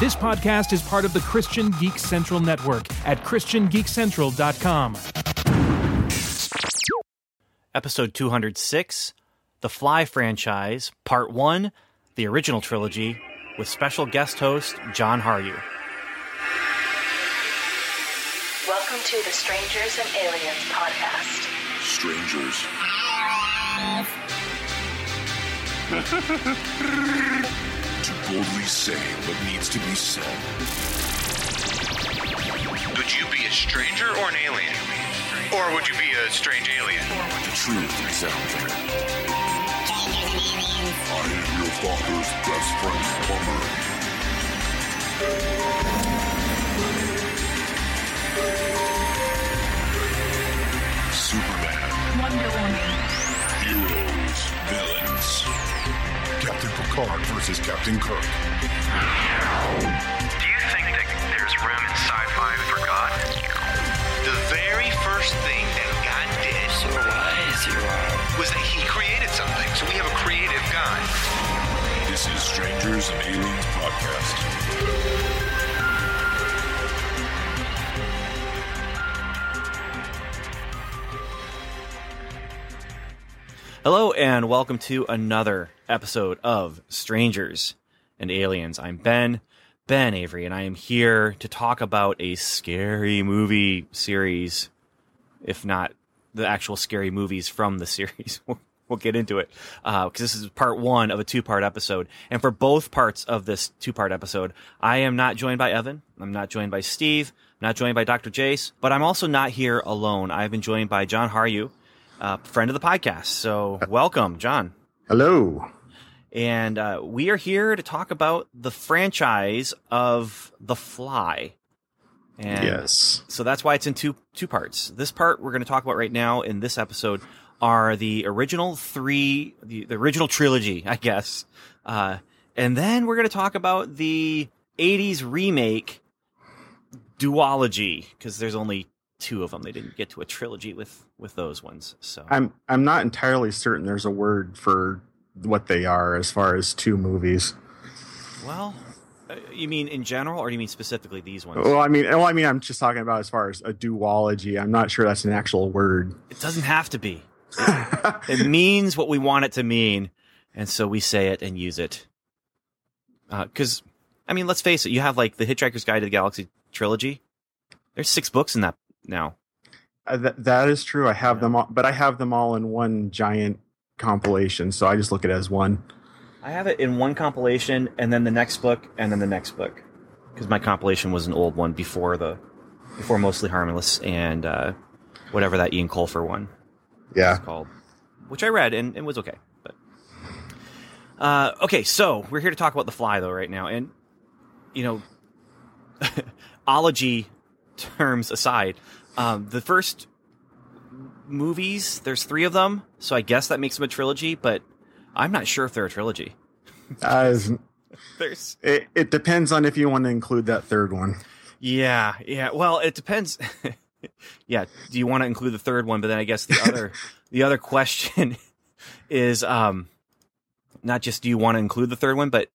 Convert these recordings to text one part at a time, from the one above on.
This podcast is part of the Christian Geek Central Network at ChristianGeekCentral.com. Episode 206 The Fly Franchise, Part 1, the original trilogy, with special guest host John Haryu. Welcome to the Strangers and Aliens podcast. Strangers. to boldly say what needs to be said. Would you be a stranger or an alien? Or would you be a strange alien? The truth is out there. I am your father's best friend plumber. Superman. Wonder Woman. Heroes. Villains. Captain Picard versus Captain Kirk. Do you think that there's room in sci-fi for God? The very first thing that God did was that he created something. So we have a creative God. This is Strangers and Aliens Podcast. Hello, and welcome to another episode of Strangers and Aliens. I'm Ben, Ben Avery, and I am here to talk about a scary movie series, if not the actual scary movies from the series. We'll, get into it uh, because this is part one of a two part episode. And for both parts of this two part episode, I am not joined by Evan. I'm not joined by Steve. I'm not joined by Dr. Jace, but I'm also not here alone. I've been joined by John Haryu, uh, friend of the podcast. So welcome, John. Hello. And uh, we are here to talk about the franchise of The Fly. And yes. so that's why it's in two two parts. This part we're going to talk about right now in this episode are the original three, the, the original trilogy, I guess. Uh, and then we're going to talk about the 80s remake duology because there's only two of them. They didn't get to a trilogy with with those ones. So I'm I'm not entirely certain there's a word for what they are as far as two movies. well, uh, you mean in general, or do you mean specifically these ones? Well, I mean, well, I mean, I'm just talking about as far as a duology. I'm not sure that's an actual word. It doesn't have to be. It means what we want it to mean, and so we say it and use it. Because, I mean, let's face it. You have like the Hitchhiker's Guide to the Galaxy trilogy. There's six books in that now. Uh, th- that is true. I have Yeah. them all, but I have them all in one giant compilation, so I just look at it as one. I have it in one compilation, and then the next book, and then the next book. Because my compilation was an old one before the, before mostly harmless and uh, whatever that Ian Colfer one Yeah. is called, which I read and it was okay. But uh, okay, so we're here to talk about the fly though right now, and you know, ology terms aside, um, the first movies there's three of them, so I guess that makes them a trilogy, but I'm not sure if they're a trilogy. As, There's it, it depends on if you want to include that third one. yeah, yeah. Well, it depends. yeah, do you want to include the third one? But then I guess the other the other question is um not just do you want to include the third one, but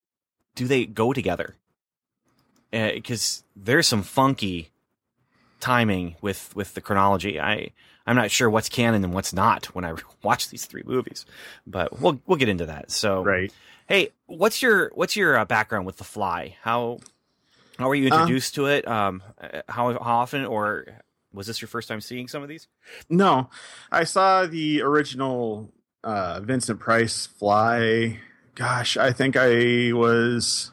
do they go together? Because there's some funky timing with with the chronology. I I'm not sure what's canon and what's not when I watch these three movies, but we'll we'll get into that. So Right. Hey, what's your what's your uh, background with The Fly? How how were you Um, introduced to it? Um, uh, how how often, or was this your first time seeing some of these? No, I saw the original uh, Vincent Price Fly. Gosh, I think I was.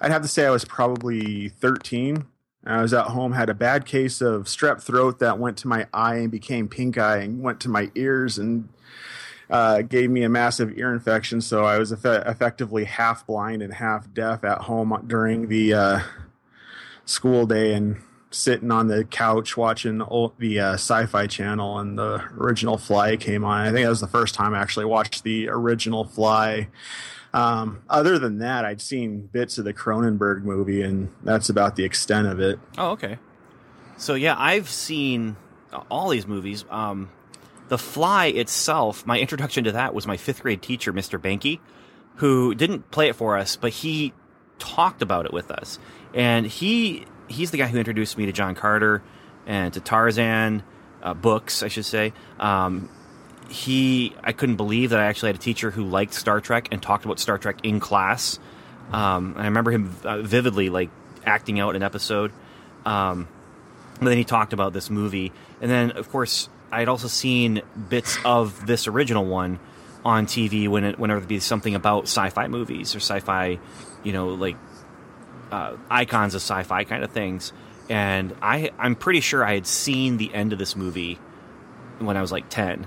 I'd have to say I was probably 13. I was at home, had a bad case of strep throat that went to my eye and became pink eye and went to my ears and uh, gave me a massive ear infection. So I was effe- effectively half blind and half deaf at home during the uh, school day and sitting on the couch watching old, the uh, sci-fi channel and the original fly came on i think that was the first time i actually watched the original fly um, other than that i'd seen bits of the cronenberg movie and that's about the extent of it Oh, okay. So yeah, I've seen all these movies. Um, the Fly itself, my introduction to that was my fifth grade teacher, Mr. Banky, who didn't play it for us, but he talked about it with us, and he he's the guy who introduced me to John Carter and to Tarzan uh, books, I should say. Um, he I couldn't believe that I actually had a teacher who liked Star Trek and talked about Star Trek in class. Um, I remember him uh, vividly, like acting out an episode. Um, but then he talked about this movie, and then of course I had also seen bits of this original one on TV when it whenever there'd be something about sci-fi movies or sci-fi, you know, like uh, icons of sci-fi kind of things. And I I'm pretty sure I had seen the end of this movie when I was like ten,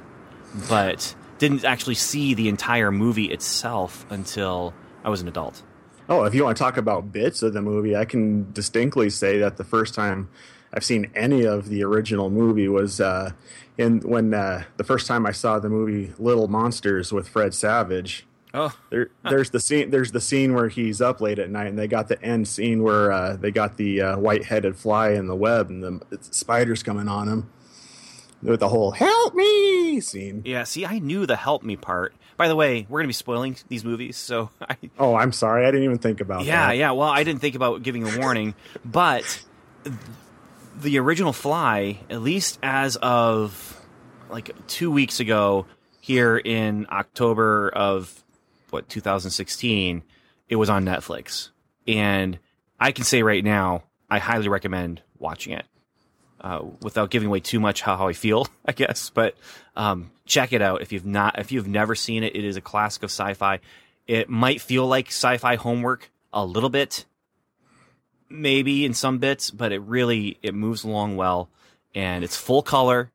but didn't actually see the entire movie itself until I was an adult. Oh, if you want to talk about bits of the movie, I can distinctly say that the first time I've seen any of the original movie was uh, in when uh, the first time I saw the movie Little Monsters with Fred Savage. Oh, There, there's the scene. There's the scene where he's up late at night, and they got the end scene where uh, they got the uh, white-headed fly in the web, and the spiders coming on him with the whole "help me" scene. yeah. See, I knew the help me part. By the way, we're gonna be spoiling these movies, so I, Oh, I'm sorry, I didn't even think about Yeah, that. yeah. Yeah, well, I didn't think about giving a warning, but the original Fly, at least as of like two weeks ago, here in October of what 2016, it was on Netflix, and I can say right now, I highly recommend watching it. Uh, without giving away too much how, how I feel, I guess, but um, check it out if you've not if you've never seen it. It is a classic of sci-fi. It might feel like sci-fi homework a little bit, maybe in some bits, but it really it moves along well, and it's full color,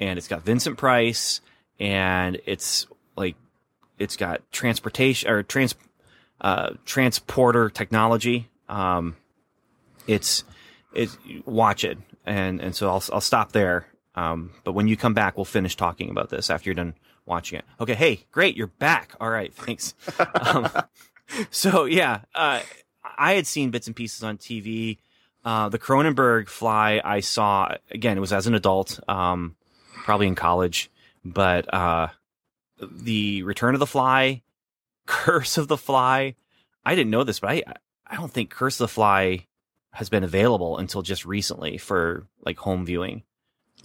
and it's got Vincent Price, and it's like it's got transportation or trans uh, transporter technology. Um, it's it's watch it, and and so I'll I'll stop there. Um, but when you come back, we'll finish talking about this after you're done watching it. Okay, hey, great, you're back. All right, thanks. um, so yeah, uh, I had seen bits and pieces on TV. Uh, the Cronenberg Fly I saw again. It was as an adult, um, probably in college. But uh, the Return of the Fly, Curse of the Fly. I didn't know this, but I I don't think Curse of the Fly has been available until just recently for like home viewing.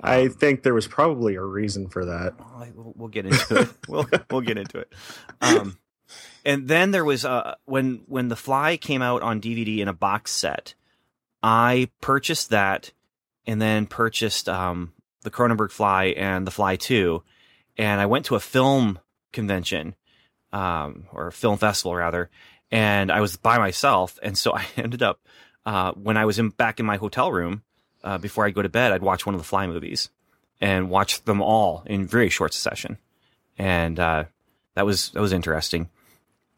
I think there was probably a reason for that. We'll, we'll get into it. we'll we'll get into it. Um, and then there was uh when when the Fly came out on DVD in a box set, I purchased that, and then purchased um the Cronenberg Fly and the Fly Two, and I went to a film convention, um or film festival rather, and I was by myself, and so I ended up uh when I was in back in my hotel room. Uh, before I'd go to bed, I'd watch one of the Fly movies and watch them all in very short succession, and uh, that was that was interesting.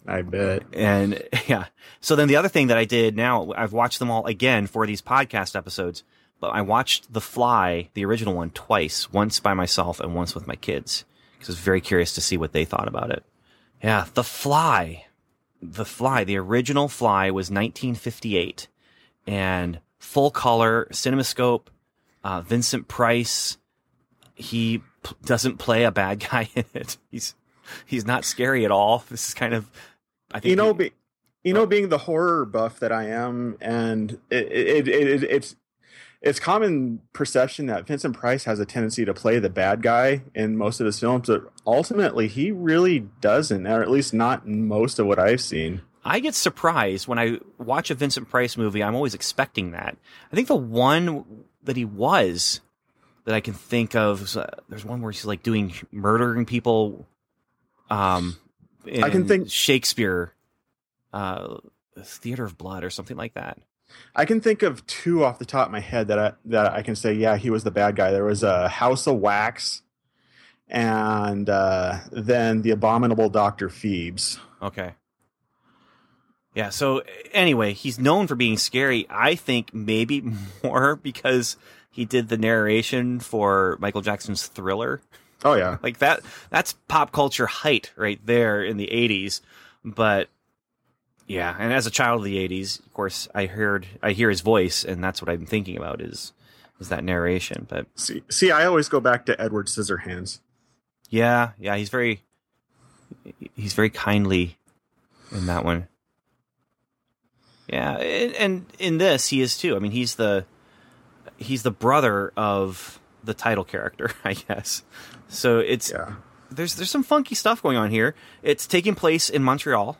I bet. And yeah, so then the other thing that I did now, I've watched them all again for these podcast episodes. But I watched The Fly, the original one, twice. Once by myself and once with my kids, because I was very curious to see what they thought about it. Yeah, The Fly, The Fly, the original Fly was 1958, and full color CinemaScope. Uh, Vincent Price, he p- doesn't play a bad guy in it. He's he's not scary at all. This is kind of, I think You know, he- be, you know, being the horror buff that I am, and it, it, it, it it's it's common perception that Vincent Price has a tendency to play the bad guy in most of his films, but ultimately he really doesn't, or at least not in most of what I've seen. I get surprised when I watch a Vincent Price movie. I'm always expecting that. I think the one that he was that I can think of is, uh, there's one where he's like doing murdering people. Um, I can think- Shakespeare, uh, Theater of Blood or something like that. I can think of two off the top of my head that I that I can say, yeah, he was the bad guy. There was a House of Wax, and uh, then the abominable Doctor Phibes. Okay. Yeah. So anyway, he's known for being scary. I think maybe more because he did the narration for Michael Jackson's Thriller. Oh yeah, Like that. That's pop culture height right there in the '80s. But yeah, and as a child of the '80s, of course, I heard I hear his voice, and that's what I'm thinking about is is that narration. But see, see, I always go back to Edward Scissorhands. yeah, yeah, he's very he's very kindly in that one. Yeah, and, in this he is too. I mean, he's the he's the brother of the title character, I guess. So it's Yeah. there's there's some funky stuff going on here. It's taking place in Montreal,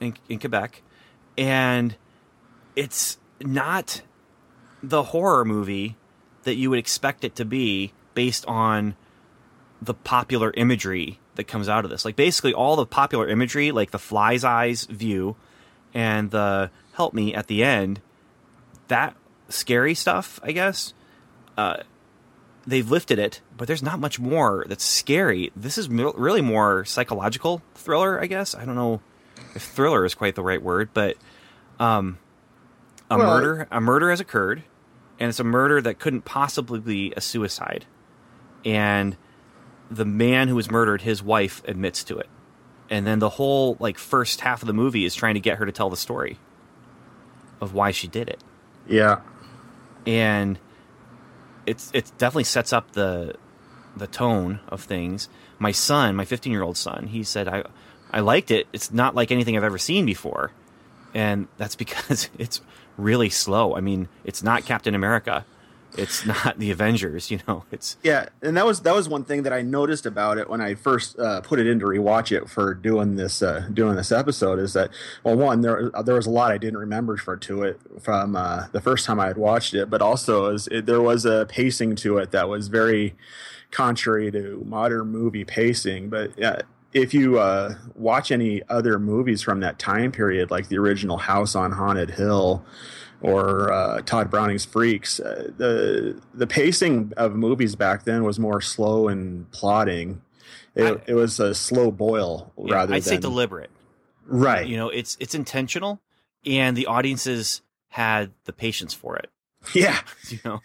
in, in Quebec, and it's not the horror movie that you would expect it to be based on the popular imagery that comes out of this. Like basically all the popular imagery, like the fly's eyes view and the help me at the end, that scary stuff, I guess, uh, they've lifted it, but there's not much more that's scary. This is really more psychological thriller, I guess. I don't know if thriller is quite the right word, but um, a Well, murder a murder has occurred, and it's a murder that couldn't possibly be a suicide, and the man who was murdered, his wife admits to it, and then the whole like first half of the movie is trying to get her to tell the story of why she did it Yeah. and it's it definitely sets up the the tone of things. My son, my 15 year old son, he said I I liked it. It's not like anything I've ever seen before, and that's because it's really slow. I mean, it's not Captain America. It's not the Avengers. You know, it's Yeah, and that was that was one thing that I noticed about it when I first uh, put it in to rewatch it for doing this uh, doing this episode is that well, one there there was a lot I didn't remember for to it from uh, the first time I had watched it, but also is it, there was a pacing to it that was very contrary to modern movie pacing. But if you uh, watch any other movies from that time period, like the original House on Haunted Hill or uh, Tod Browning's Freaks. Uh, the the pacing of movies back then was more slow and plotting. It, I- it was a slow boil yeah, rather I'd than say deliberate. right. You know, it's it's intentional, and the audiences had the patience for it. yeah. You know,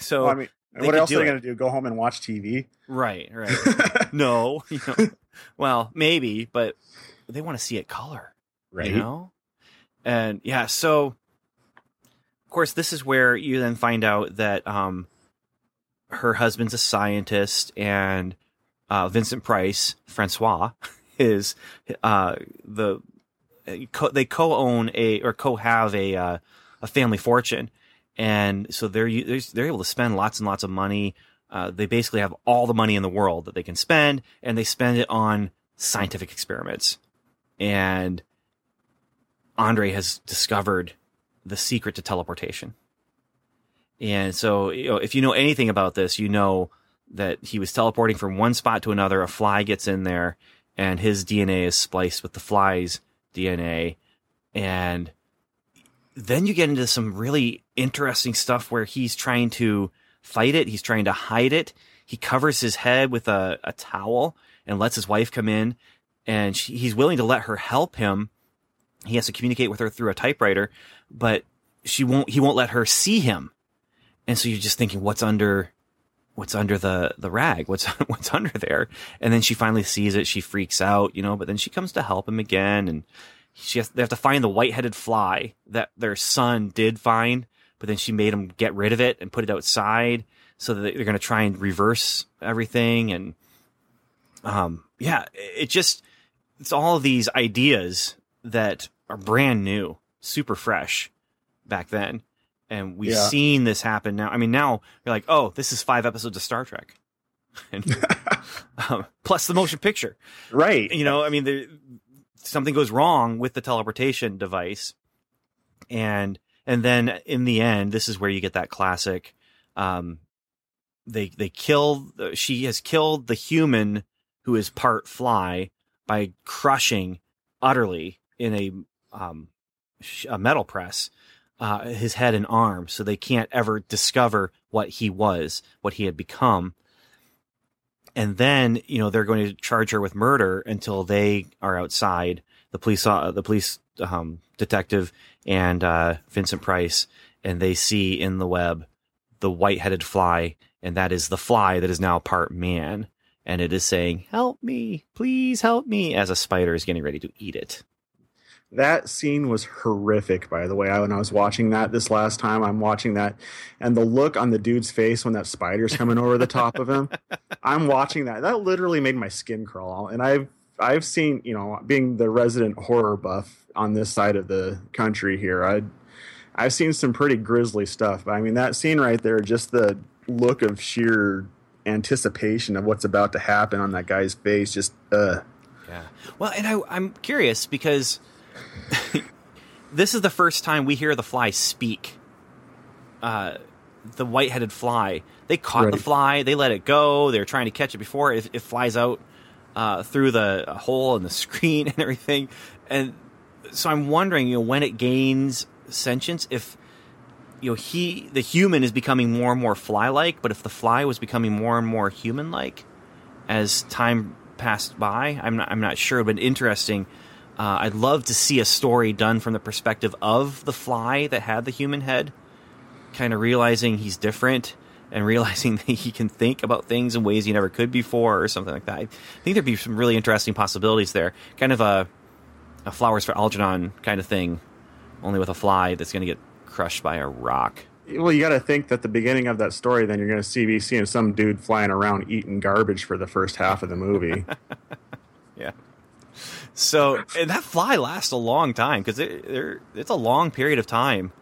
so Well, I mean, what else are they going to do? Go home and watch TV? right, right. no, you know, well, maybe, but they want to see it color, right. you know? And yeah, so of course, this is where you then find out that um, her husband's a scientist, and uh, Vincent Price, Francois, is uh, the co- they co-own a or co-have a uh, a family fortune, and so they're they're they're able to spend lots and lots of money. Uh, they basically have all the money in the world that they can spend, and they spend it on scientific experiments. And Andre has discovered the secret to teleportation. And so, you know, if you know anything about this, you know that he was teleporting from one spot to another. A fly gets in there, and his DNA is spliced with the fly's DNA. And then you get into some really interesting stuff where he's trying to fight it, he's trying to hide it. He covers his head with a, a towel and lets his wife come in, and she, he's willing to let her help him. He has to communicate with her through a typewriter, but she won't. He won't let her see him. And so you're just thinking, what's under, what's under the the rag? What's what's under there? And then she finally sees it. She freaks out, you know. But then she comes to help him again, and she has, they have to find the white-headed fly that their son did find, but then she made him get rid of it and put it outside, so that they're going to try and reverse everything. And um, yeah, it just it's all these ideas that are brand new, super fresh back then. And we've Yeah. seen this happen now. I mean, now you're like, oh, this is five episodes of Star Trek, and, um, plus the motion picture. Right. You know, I mean, there, something goes wrong with the teleportation device, and and then in the end, this is where you get that classic. Um, they they kill. She has killed the human who is part fly by crushing utterly in a um, a metal press uh, his head and arm, so they can't ever discover what he was, what he had become. And then you know they're going to charge her with murder until they are outside. The police, uh, the police um, detective, and uh, Vincent Price, and they see in the web the white-headed fly, and that is the fly that is now part man, and it is saying, "Help me, please help me," as a spider is getting ready to eat it. That scene was horrific, by the way. I, when I was watching that this last time, I'm watching that, and the look on the dude's face when that spider's coming over the top of him. I'm watching that. That literally made my skin crawl, and I've I've seen you know being the resident horror buff on this side of the country here. I I've seen some pretty grisly stuff. But I mean that scene right there, just the look of sheer anticipation of what's about to happen on that guy's face, just uh. Yeah. Well, and I, I'm curious because this is the first time we hear the fly speak. Uh, the white-headed fly. They caught the fly. They let it go. They're trying to catch it before it, it flies out uh, through the hole in the screen and everything. And so I'm wondering, you know, when it gains sentience, if you know he, the human, is becoming more and more fly-like, but if the fly was becoming more and more human-like as time passed by, I'm not, I'm not sure, but interesting. Uh, I'd love to see a story done from the perspective of the fly that had the human head, kind of realizing he's different and realizing that he can think about things in ways he never could before, or something like that. I think there'd be some really interesting possibilities there. Kind of a, a flowers for Algernon kind of thing, only with a fly that's going to get crushed by a rock. Well, you got to think that the beginning of that story, then you're going to see be seeing some dude flying around eating garbage for the first half of the movie. Yeah. So and that fly lasts a long time because it, it's a long period of time.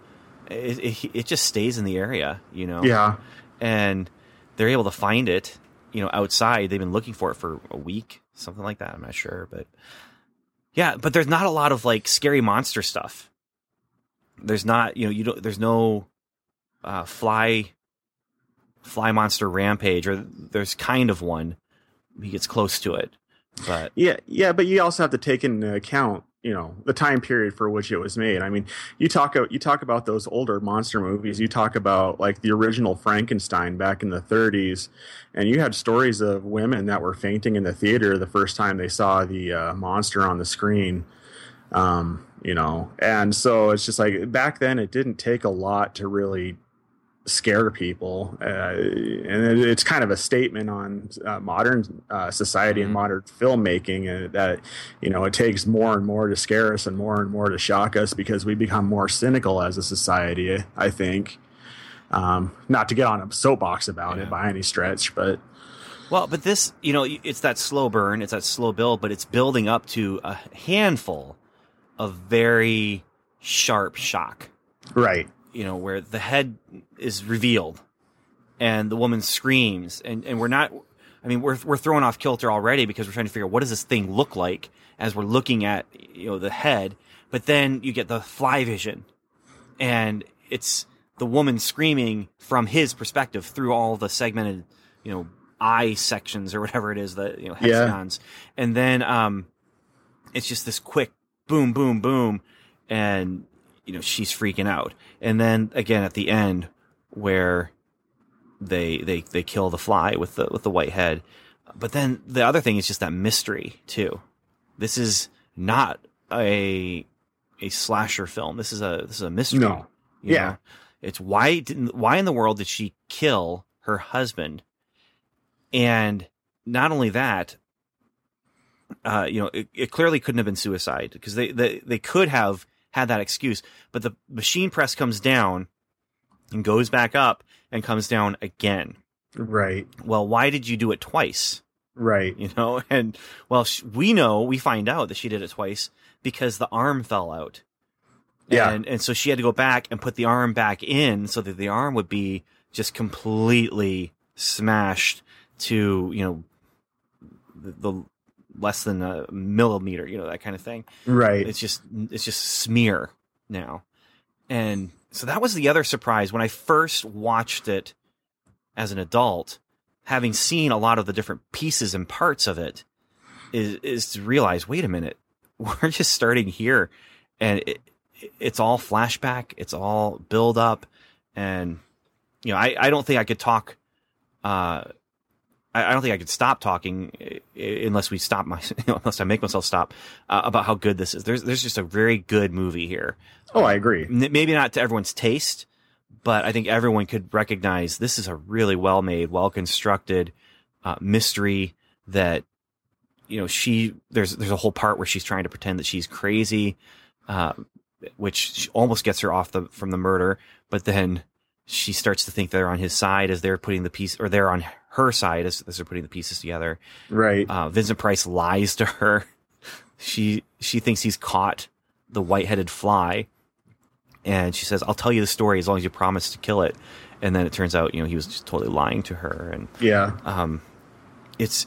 It, it, it just stays in the area, you know. yeah, And they're able to find it, you know, outside. They've been looking for it for a week, something like that. I'm not sure, but yeah. But there's not a lot of like scary monster stuff. There's not, you know, you don't. There's no uh, fly fly monster rampage, or there's kind of one. He gets close to it, but yeah, yeah. But you also have to take into account, you know, the time period for which it was made. I mean, you talk you talk about those older monster movies. You talk about like the original Frankenstein back in the 30s, and you had stories of women that were fainting in the theater the first time they saw the uh, monster on the screen. Um, you know, and so it's just like back then it didn't take a lot to really scare people, uh, and it, it's kind of a statement on uh, modern uh, society and Mhm. modern filmmaking uh, that you know it takes more and more to scare us and more and more to shock us because we become more cynical as a society. I think. Um, not to get on a soapbox about Yeah. it by any stretch, but Well, but this, you know, it's that slow burn, it's that slow build, but it's building up to a handful of very sharp shock, right, you know, where the head is revealed and the woman screams and, and we're not I mean, we're we're thrown off kilter already because we're trying to figure out what does this thing look like as we're looking at you know the head, but then you get the fly vision, and it's the woman screaming from his perspective through all the segmented, you know, eye sections or whatever it is that you know Yeah. hexagons, and then um, it's just this quick boom, boom, boom, and you know she's freaking out, and then again at the end where they they they kill the fly with the with the white head. But then the other thing is just that mystery too. This is not a a slasher film. This is a this is a mystery. No. Yeah. know? It's why didn't why in the world did she kill her husband? And not only that, uh, you know, it, it clearly couldn't have been suicide because they, they they could have had that excuse, but the machine press comes down and goes back up and comes down again. right, Well, why did you do it twice? right, You know, and well, we know we find out that she did it twice because the arm fell out. Yeah. and and so she had to go back and put the arm back in so that the arm would be just completely smashed to you know the, the less than a millimeter, you know that kind of thing. Right. it's just it's just smear now. And so that was the other surprise when i first watched it as an adult having seen a lot of the different pieces and parts of it is is to realize wait a minute we're just starting here. And it, it's all flashback it's all build up. And you know i, I don't think i could talk uh I I don't think I could stop talking uh, unless we stop my, unless I make myself stop uh, about how good this is. There's, there's just a very good movie here. Oh, I agree. Maybe not to everyone's taste, but I think everyone could recognize this is a really well made, well constructed uh, mystery that, you know, she, there's, there's a whole part where she's trying to pretend that she's crazy, uh, which almost gets her off the, from the murder, but then she starts to think they're on his side as they're putting the piece, or they're on her side as, as they're putting the pieces together Right. uh, Vincent Price lies to her she she thinks he's caught the white-headed fly, and she says, "I'll tell you the story as long as you promise to kill it." And then it turns out, you know, he was just totally lying to her, and Yeah. um, it's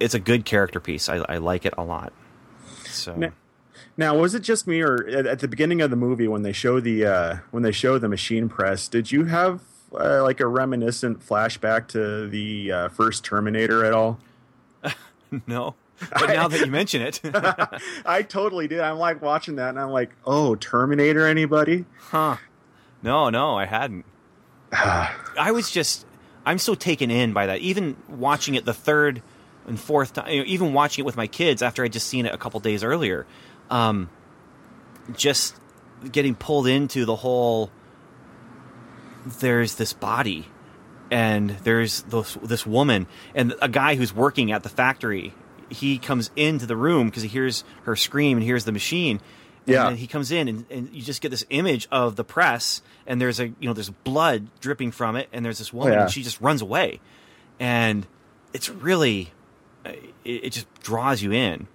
it's a good character piece. I, I like it a lot. So Ne- Now, was it just me, or at, at the beginning of the movie when they show the uh, when they show the machine press? Did you have uh, like a reminiscent flashback to the uh, first Terminator at all? no, but now that you mention it, I totally did. I'm like watching that, and I'm like, "Oh, Terminator! Anybody?" huh? No, no, I hadn't. I was just I'm so taken in by that. Even watching it the third and fourth time, you know, even watching it with my kids after I'd just seen it a couple days earlier, um, just getting pulled into the whole. There's this body, and there's this this woman, and a guy who's working at the factory. He comes into the room because he hears her scream and hears the machine. Yeah. And then he comes in and, and you just get this image of the press and there's a you know there's blood dripping from it and there's this woman yeah. and she just runs away and it's really uh, it, it just draws you in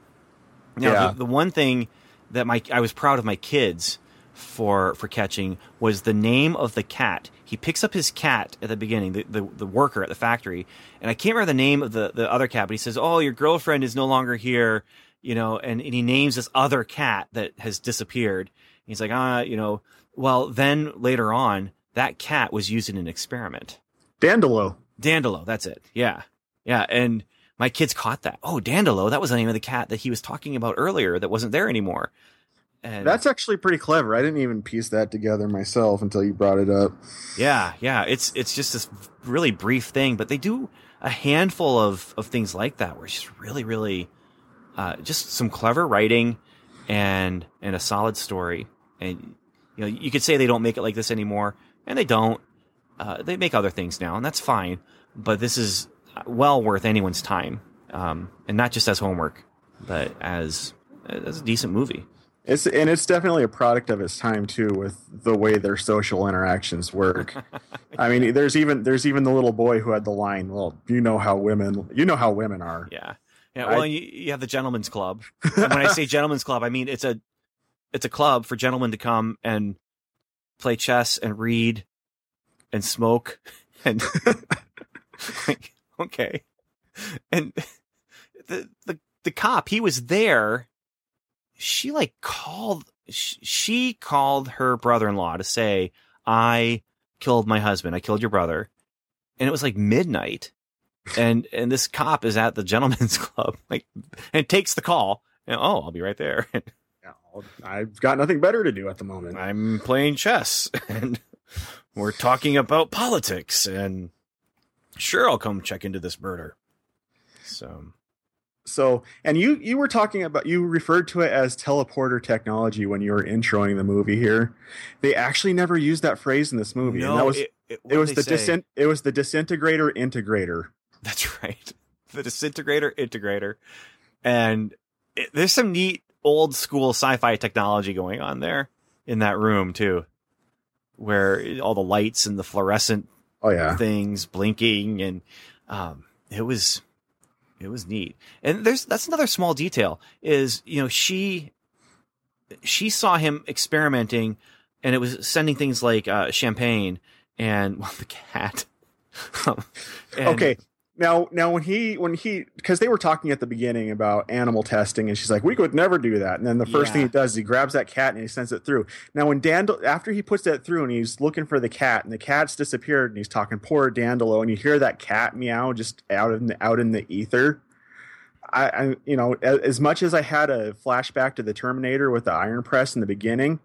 now Yeah. the, the one thing that my i was proud of my kids for for catching was the name of the cat he picks up his cat at the beginning the, the, the worker at the factory and i can't remember the name of the, the other cat but he says oh your girlfriend is no longer here you know and, and he names this other cat that has disappeared he's like ah you know well then later on that cat was used in an experiment Dandelo. Dandelo, that's it. Yeah. Yeah. And my kids caught that. Oh, Dandelo, that was the name of the cat that he was talking about earlier that wasn't there anymore. And That's actually pretty clever. I didn't even piece that together myself until you brought it up. yeah, yeah. It's it's just this really brief thing, but they do a handful of, of things like that where it's just really, really uh, just some clever writing and and a solid story. And you know, you could say they don't make it like this anymore, and they don't. Uh, they make other things now, and that's fine. But this is well worth anyone's time, um, and not just as homework, but as as a decent movie. It's and it's definitely a product of its time too, with the way their social interactions work. I mean, there's even there's even the little boy who had the line, "Well, you know how women, you know how women are." Yeah, yeah. Well, I- you, you have the gentlemen's club. And when I say gentlemen's club, I mean it's a it's a club for gentlemen to come and play chess and read and smoke and like, okay. And the the the cop, he was there. She like called. She called her brother-in-law to say, "I killed my husband. I killed your brother," and it was like midnight and and this cop is at the gentleman's club like and takes the call and oh i'll be right there I've got nothing better to do at the moment. i'm playing chess and we're talking about politics and sure i'll come check into this murder so So, and you you were talking about you referred to it as teleporter technology when you were introing the movie here. They actually never used that phrase in this movie. and that no was it, it, it was the disint it was the disintegrator integrator. That's right. The disintegrator integrator. And it, there's some neat old school sci-fi technology going on there in that room too. Where all the lights and the fluorescent Oh yeah. things blinking and um it was it was neat. And there's that's another small detail is, you know, she she saw him experimenting and it was sending things like uh champagne and well the cat. Um, and- okay. Now, now when he when he because they were talking at the beginning about animal testing, and she's like, "We could never do that." And then the first thing he does is he grabs that cat and he sends it through. Now, when Dandel after he puts that through and he's looking for the cat, and the cat's disappeared, and he's talking poor Dandelo, and you hear that cat meow just out in the, out in the ether. I, I you know as, as much as I had a flashback to the Terminator with the iron press in the beginning,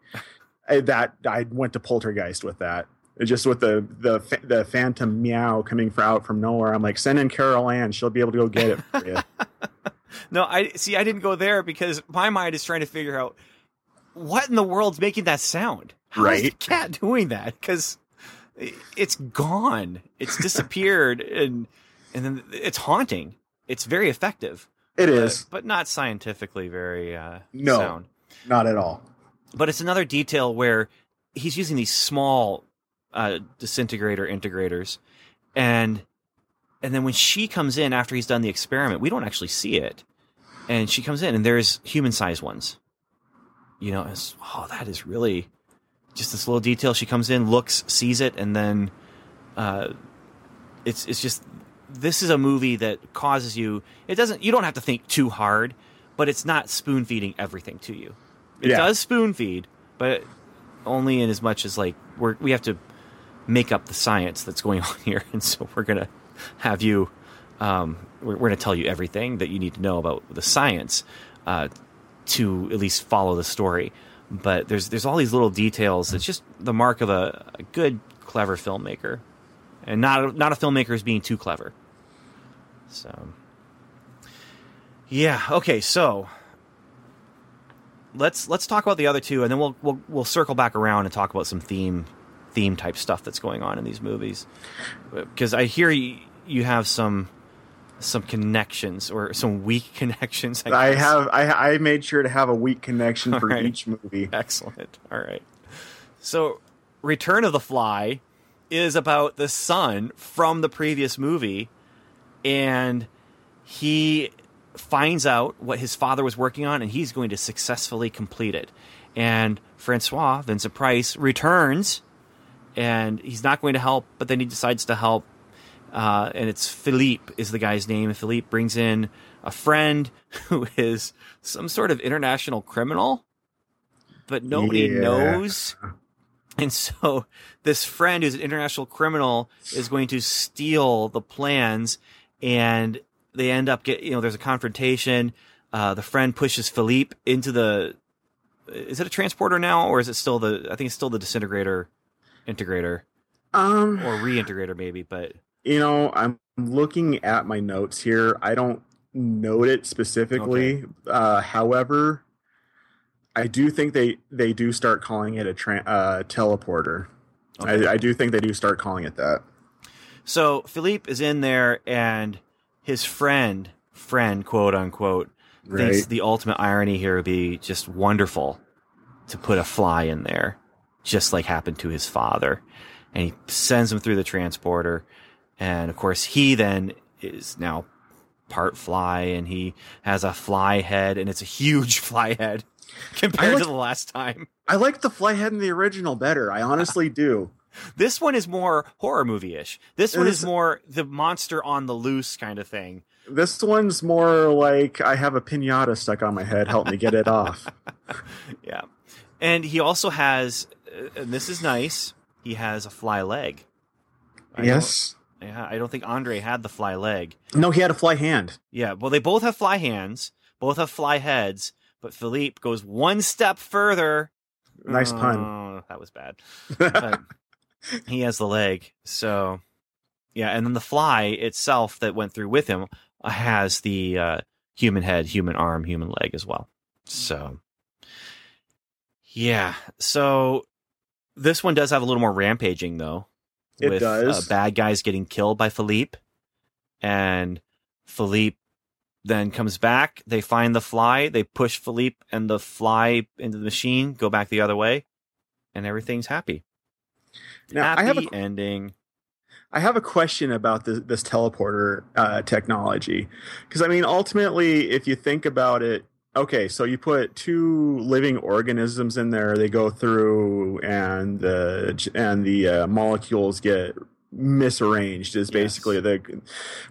I, that I went to Poltergeist with that. Just with the the the phantom meow coming out from nowhere. I'm like, send in Carol Anne. She'll be able to go get it for you. No, I see. I didn't go there because my mind is trying to figure out what in the world's making that sound. How is the Right. cat doing that? Because it's gone. It's disappeared, and and then it's haunting. It's very effective. It is but not scientifically very uh, No. sound. not at all. But it's another detail where he's using these small uh, disintegrator integrators, and and then when she comes in after he's done the experiment, we don't actually see it. and she comes in, and there's human sized ones. You know, it's, oh, that is really just this little detail. She comes in, looks, sees it, and then uh, it's it's just this is a movie that causes you. It doesn't. You don't have to think too hard, but it's not spoon feeding everything to you. It Yeah. does spoon feed, but only in as much as like we're we have to make up the science that's going on here, and so we're gonna have you. Um, we're, we're gonna tell you everything that you need to know about the science uh, to at least follow the story. But there's there's all these little details. It's just the mark of a, a good, clever filmmaker, and not a, not a filmmaker who's being too clever. So, yeah, okay, so let's let's talk about the other two, and then we'll we'll we'll circle back around and talk about some theme theme type stuff that's going on in these movies. Because I hear you, you have some some connections or some weak connections. I, I have I, I made sure to have a weak connection for Alright. each movie. Excellent. All right. So, Return of the Fly is about the son from the previous movie, and he finds out what his father was working on, and he's going to successfully complete it. And Francois, Vincent Price, returns, and he's not going to help, but then he decides to help. Uh, and it's Philippe is the guy's name. And Philippe brings in a friend who is some sort of international criminal, but nobody Yeah. knows. And so this friend who's an international criminal is going to steal the plans and they end up get, you know, there's a confrontation. Uh, the friend pushes Philippe into the, is it a transporter now or is it still the, I think it's still the disintegrator integrator Um, or reintegrator maybe, but you know, I'm looking at my notes here. I don't note it specifically. Uh, however, I do think they they do start calling it a tra- uh, teleporter. Okay. I, I do think they do start calling it that. So Philippe is in there, and his friend, friend, quote unquote, thinks the ultimate irony here would be just wonderful to put a fly in there, just like happened to his father. And he sends him through the transporter, and of course he then is now part fly, and he has a fly head, and it's a huge fly head compared like- to the last time. I like the fly head in the original better. I honestly do. This one is more horror movie-ish. This one is more the monster on the loose kind of thing. This one's more like I have a pinata stuck on my head. Help me get it off. Yeah. And he also has, and this is nice, he has a fly leg. I yes. Yeah, I don't think Andre had the fly leg. No, he had a fly hand. Yeah, well, they both have fly hands, both have fly heads, but Philippe goes one step further. Nice pun. Oh, that was bad. He has the leg. So, yeah, and then the fly itself that went through with him uh, has the uh, human head, human arm, human leg as well. So, yeah. So, this one does have a little more rampaging, though. It with, does. Uh, bad guys getting killed by Philippe. And Philippe then comes back. They find the fly. They push Philippe and the fly into the machine, go back the other way, and everything's happy. Now, happy I have a ending. I have a question about this, this teleporter uh, technology. Because, I mean, ultimately, if you think about it, okay, so you put two living organisms in there, they go through, and the, and the uh, molecules get misarranged, is Yes. basically the.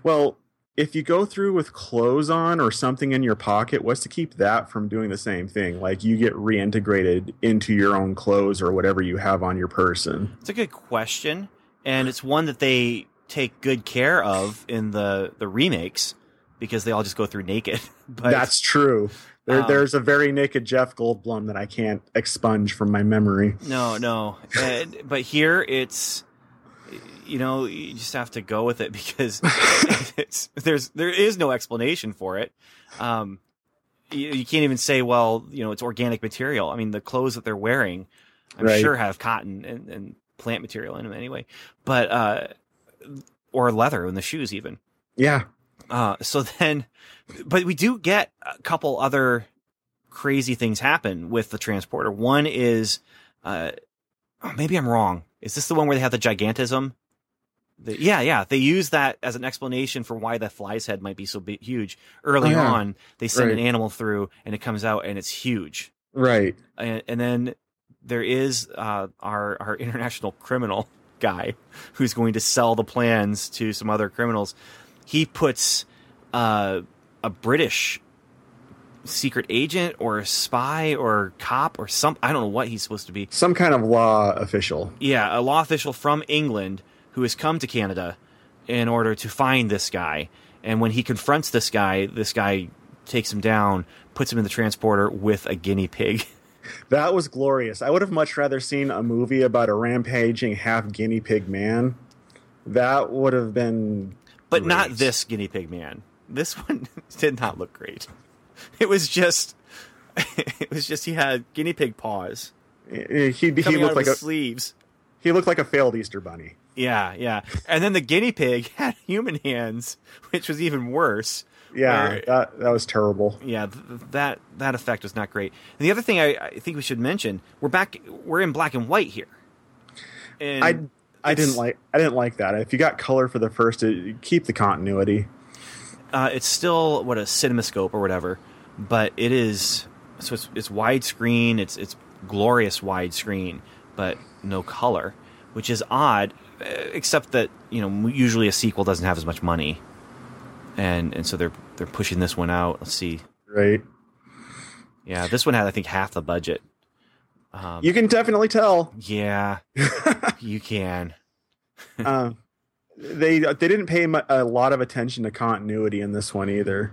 Well, if you go through with clothes on or something in your pocket, what's to keep that from doing the same thing? Like you get reintegrated into your own clothes or whatever you have on your person. It's a good question, and it's one that they take good care of in the the remakes because they all just go through naked. But That's true. There, Um, there's a very naked Jeff Goldblum that I can't expunge from my memory. No, no. But here it's you know, you just have to go with it because it's there's there is no explanation for it. Um you, you can't even say, well, you know, it's organic material. I mean, the clothes that they're wearing, I'm Right. sure have cotton and, and plant material in them anyway. But uh or leather in the shoes even. Yeah, Uh, so then, but we do get a couple other crazy things happen with the transporter. One is, uh, oh, maybe I'm wrong. Is this the one where they have the gigantism? The- yeah, yeah. They use that as an explanation for why the fly's head might be so big, huge. Early Oh, yeah. on, they send an animal through, and it comes out, and it's huge. Right. And, and then there is uh, our our international criminal guy who's going to sell the plans to some other criminals. He puts uh, a British secret agent or a spy or cop or some I don't know what he's supposed to be. Some kind of law official. Yeah, a law official from England who has come to Canada in order to find this guy. And when he confronts this guy, this guy takes him down, puts him in the transporter with a guinea pig. That was glorious. I would have much rather seen a movie about a rampaging half guinea pig man. That would have been But not this guinea pig man. This one did not look great. It was just it was just he had guinea pig paws he he, he looked like a sleeves. he looked like a failed Easter bunny. Yeah, yeah. And then the guinea pig had human hands, which was even worse. Yeah, Where- that that was terrible. yeah, th- that that effect was not great. And the other thing I, I think we should mention, we're back, we're in black and white here. And I didn't like I didn't like that. If you got color for the first, it, keep the continuity. uh, it's still what a cinemascope or whatever, but it is so it's it's widescreen. It's it's glorious widescreen, but no color, which is odd. uh, Except that you know usually a sequel doesn't have as much money, and and so they're they're pushing this one out. Let's see, Right. yeah, this one had I think half the budget. Um, You can definitely tell. yeah, you can. uh, they they didn't pay a lot of attention to continuity in this one either.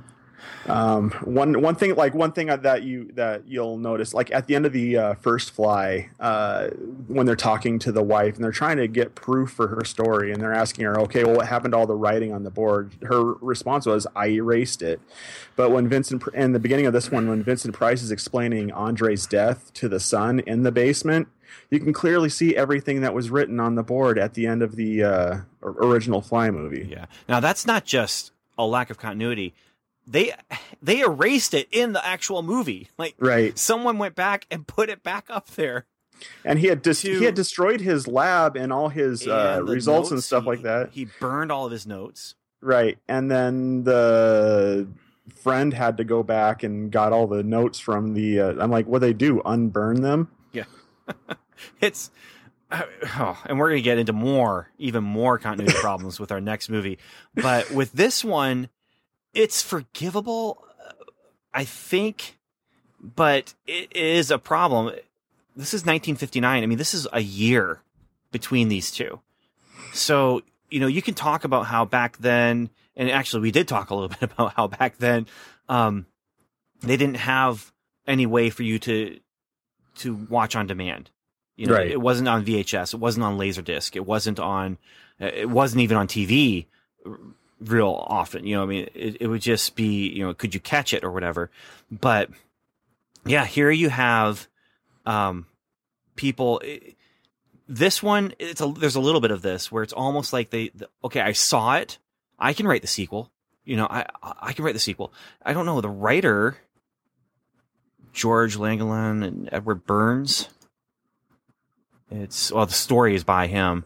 Um, one one thing like one thing that you that you'll notice like at the end of the uh, first fly uh, when they're talking to the wife and they're trying to get proof for her story and they're asking her okay well what happened to all the writing on the board her response was I erased it but when Vincent in the beginning of this one when Vincent Price is explaining Andre's death to the son in the basement you can clearly see everything that was written on the board at the end of the uh, original Fly movie. Yeah. Now that's not just a lack of continuity. They they erased it in the actual movie. Like Right. someone went back and put it back up there. And he had dis- To- he had destroyed his lab and all his uh, And the results and stuff he- like that. He burned all of his notes. Right. And then the friend had to go back and got all the notes from the uh, I'm like what they do unburn them? Yeah. it's uh, oh, and we're going to get into more, even more continuity problems with our next movie. But with this one, it's forgivable, uh, I think, but it is a problem. This is 1959. I mean, this is a year between these two. So, you know, you can talk about how back then, and actually we did talk a little bit about how back then, um, they didn't have any way for you to, to watch on demand. You know, Right. it wasn't on VHS. It wasn't on Laserdisc. It wasn't on, uh, it wasn't even on TV real often. You know, I mean, it, it would just be, you know, could you catch it or whatever. But yeah, here you have, um, people. this one, it's a, there's a little bit of this where it's almost like they, the, okay, I saw it. I can write the sequel. You know, I, I can write the sequel. I don't know the writer, George Langelaan and Edward Bernds. It's well, the story is by him.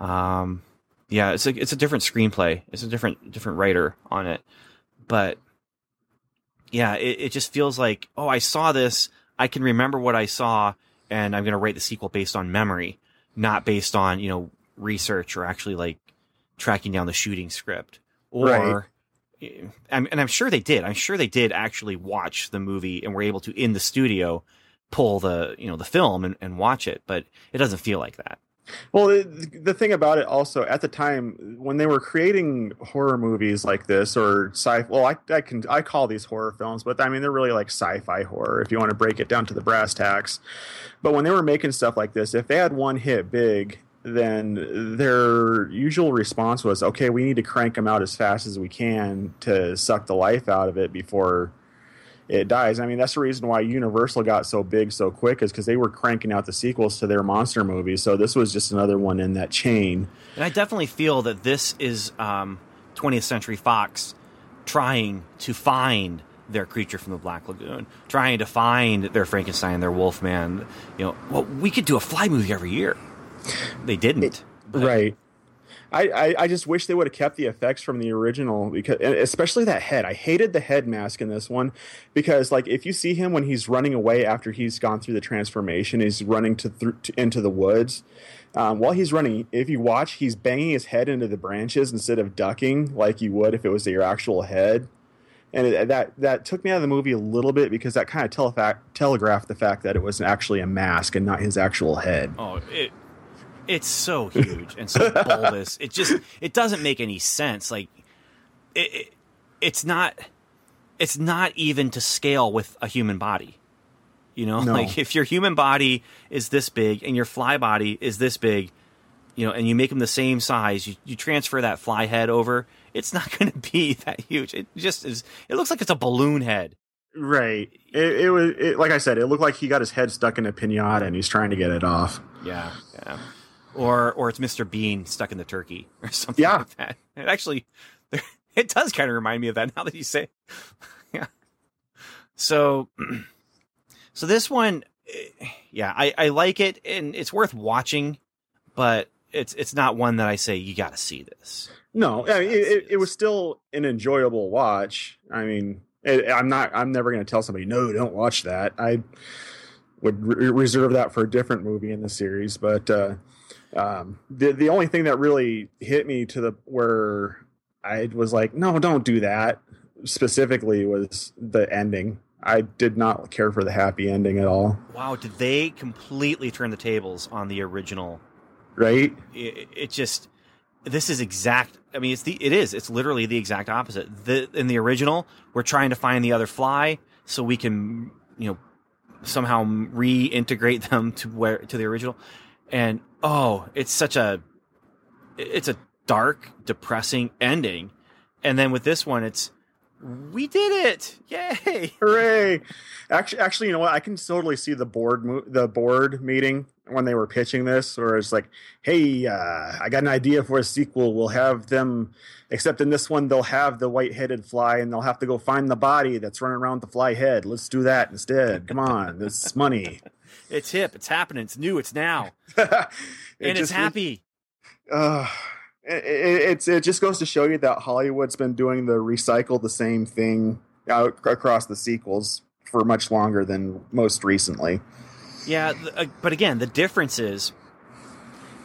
Um, yeah, it's a it's a different screenplay. It's a different different writer on it, but yeah, it, it just feels like oh, I saw this. I can remember what I saw, and I'm gonna write the sequel based on memory, not based on you know research or actually like tracking down the shooting script or. Eh, I'm, and I'm sure they did. I'm sure they did actually watch the movie and were able to in the studio pull the you know the film and, and watch it, but it doesn't feel like that. Well, the, thing about it also at the time when they were creating horror movies like this or sci well I, I can I call these horror films, but I mean they're really like sci-fi horror if you want to break it down to the brass tacks. But when they were making stuff like this, if they had one hit big, then their usual response was, "Okay, we need to crank them out as fast as we can to suck the life out of it before it dies." I mean, that's the reason why Universal got so big so quick is because they were cranking out the sequels to their monster movies. So this was just another one in that chain. And I definitely feel that this is um, 20th Century Fox trying to find their creature from the Black Lagoon, trying to find their Frankenstein, their Wolfman. You know, well, we could do a Fly movie every year. They didn't. but- Right. I, I, I just wish they would have kept the effects from the original because especially that head. I hated the head mask in this one because like if you see him when he's running away after he's gone through the transformation, he's running to, through, to into the woods. Um, while he's running, if you watch, he's banging his head into the branches instead of ducking like you would if it was your actual head. And it, that that took me out of the movie a little bit because that kind of telefa- telegraphed the fact that it was actually a mask and not his actual head. Oh, it it's so huge and so bulbous. It just it doesn't make any sense. Like it, it it's not it's not even to scale with a human body. You know, No. like if your human body is this big and your fly body is this big, you know, and you make them the same size, you, you transfer that fly head over, it's not going to be that huge. It just is. It looks like it's a balloon head. Right. It, it was it, like I said. It looked like he got his head stuck in a pinata and he's trying to get it off. Yeah, yeah. Or or it's Mr. Bean stuck in the turkey or something Yeah. like that. It actually, it does kind of remind me of that now that you say. yeah. So, so this one, eh, yeah, I I like it and it's worth watching, but it's it's not one that I say you got to see this. No, I mean, it, it, it was still an enjoyable watch. I mean, it, I'm not. I'm never going to tell somebody no, don't watch that. I would re- reserve that for a different movie in the series. But uh, um, the the only thing that really hit me to the where I was like, no, don't do that. Specifically, was the ending. I did not care for the happy ending at all. Wow, did they completely turn the tables on the original Right? it, it just this is exact i mean it's the it is it's literally the exact opposite the in the original we're trying to find the other fly so we can you know somehow reintegrate them to where to the original and oh it's such a it's a dark depressing ending and then with this one it's we did it yay Hooray! Actually, actually, you know what? I can totally see the board mo- the board meeting when they were pitching this, where it's like, "Hey, uh, I got an idea for a sequel. We'll have them, except in this one, they'll have the white-headed fly, and they'll have to go find the body that's running around the fly head. Let's do that instead. Come on, this is money, it's hip it's happening it's new it's now It and it's happy Uh, it, it, it's it just goes to show you that Hollywood's been doing the recycle the same thing out across the sequels for much longer than most recently. Yeah, th- uh, but again, the difference is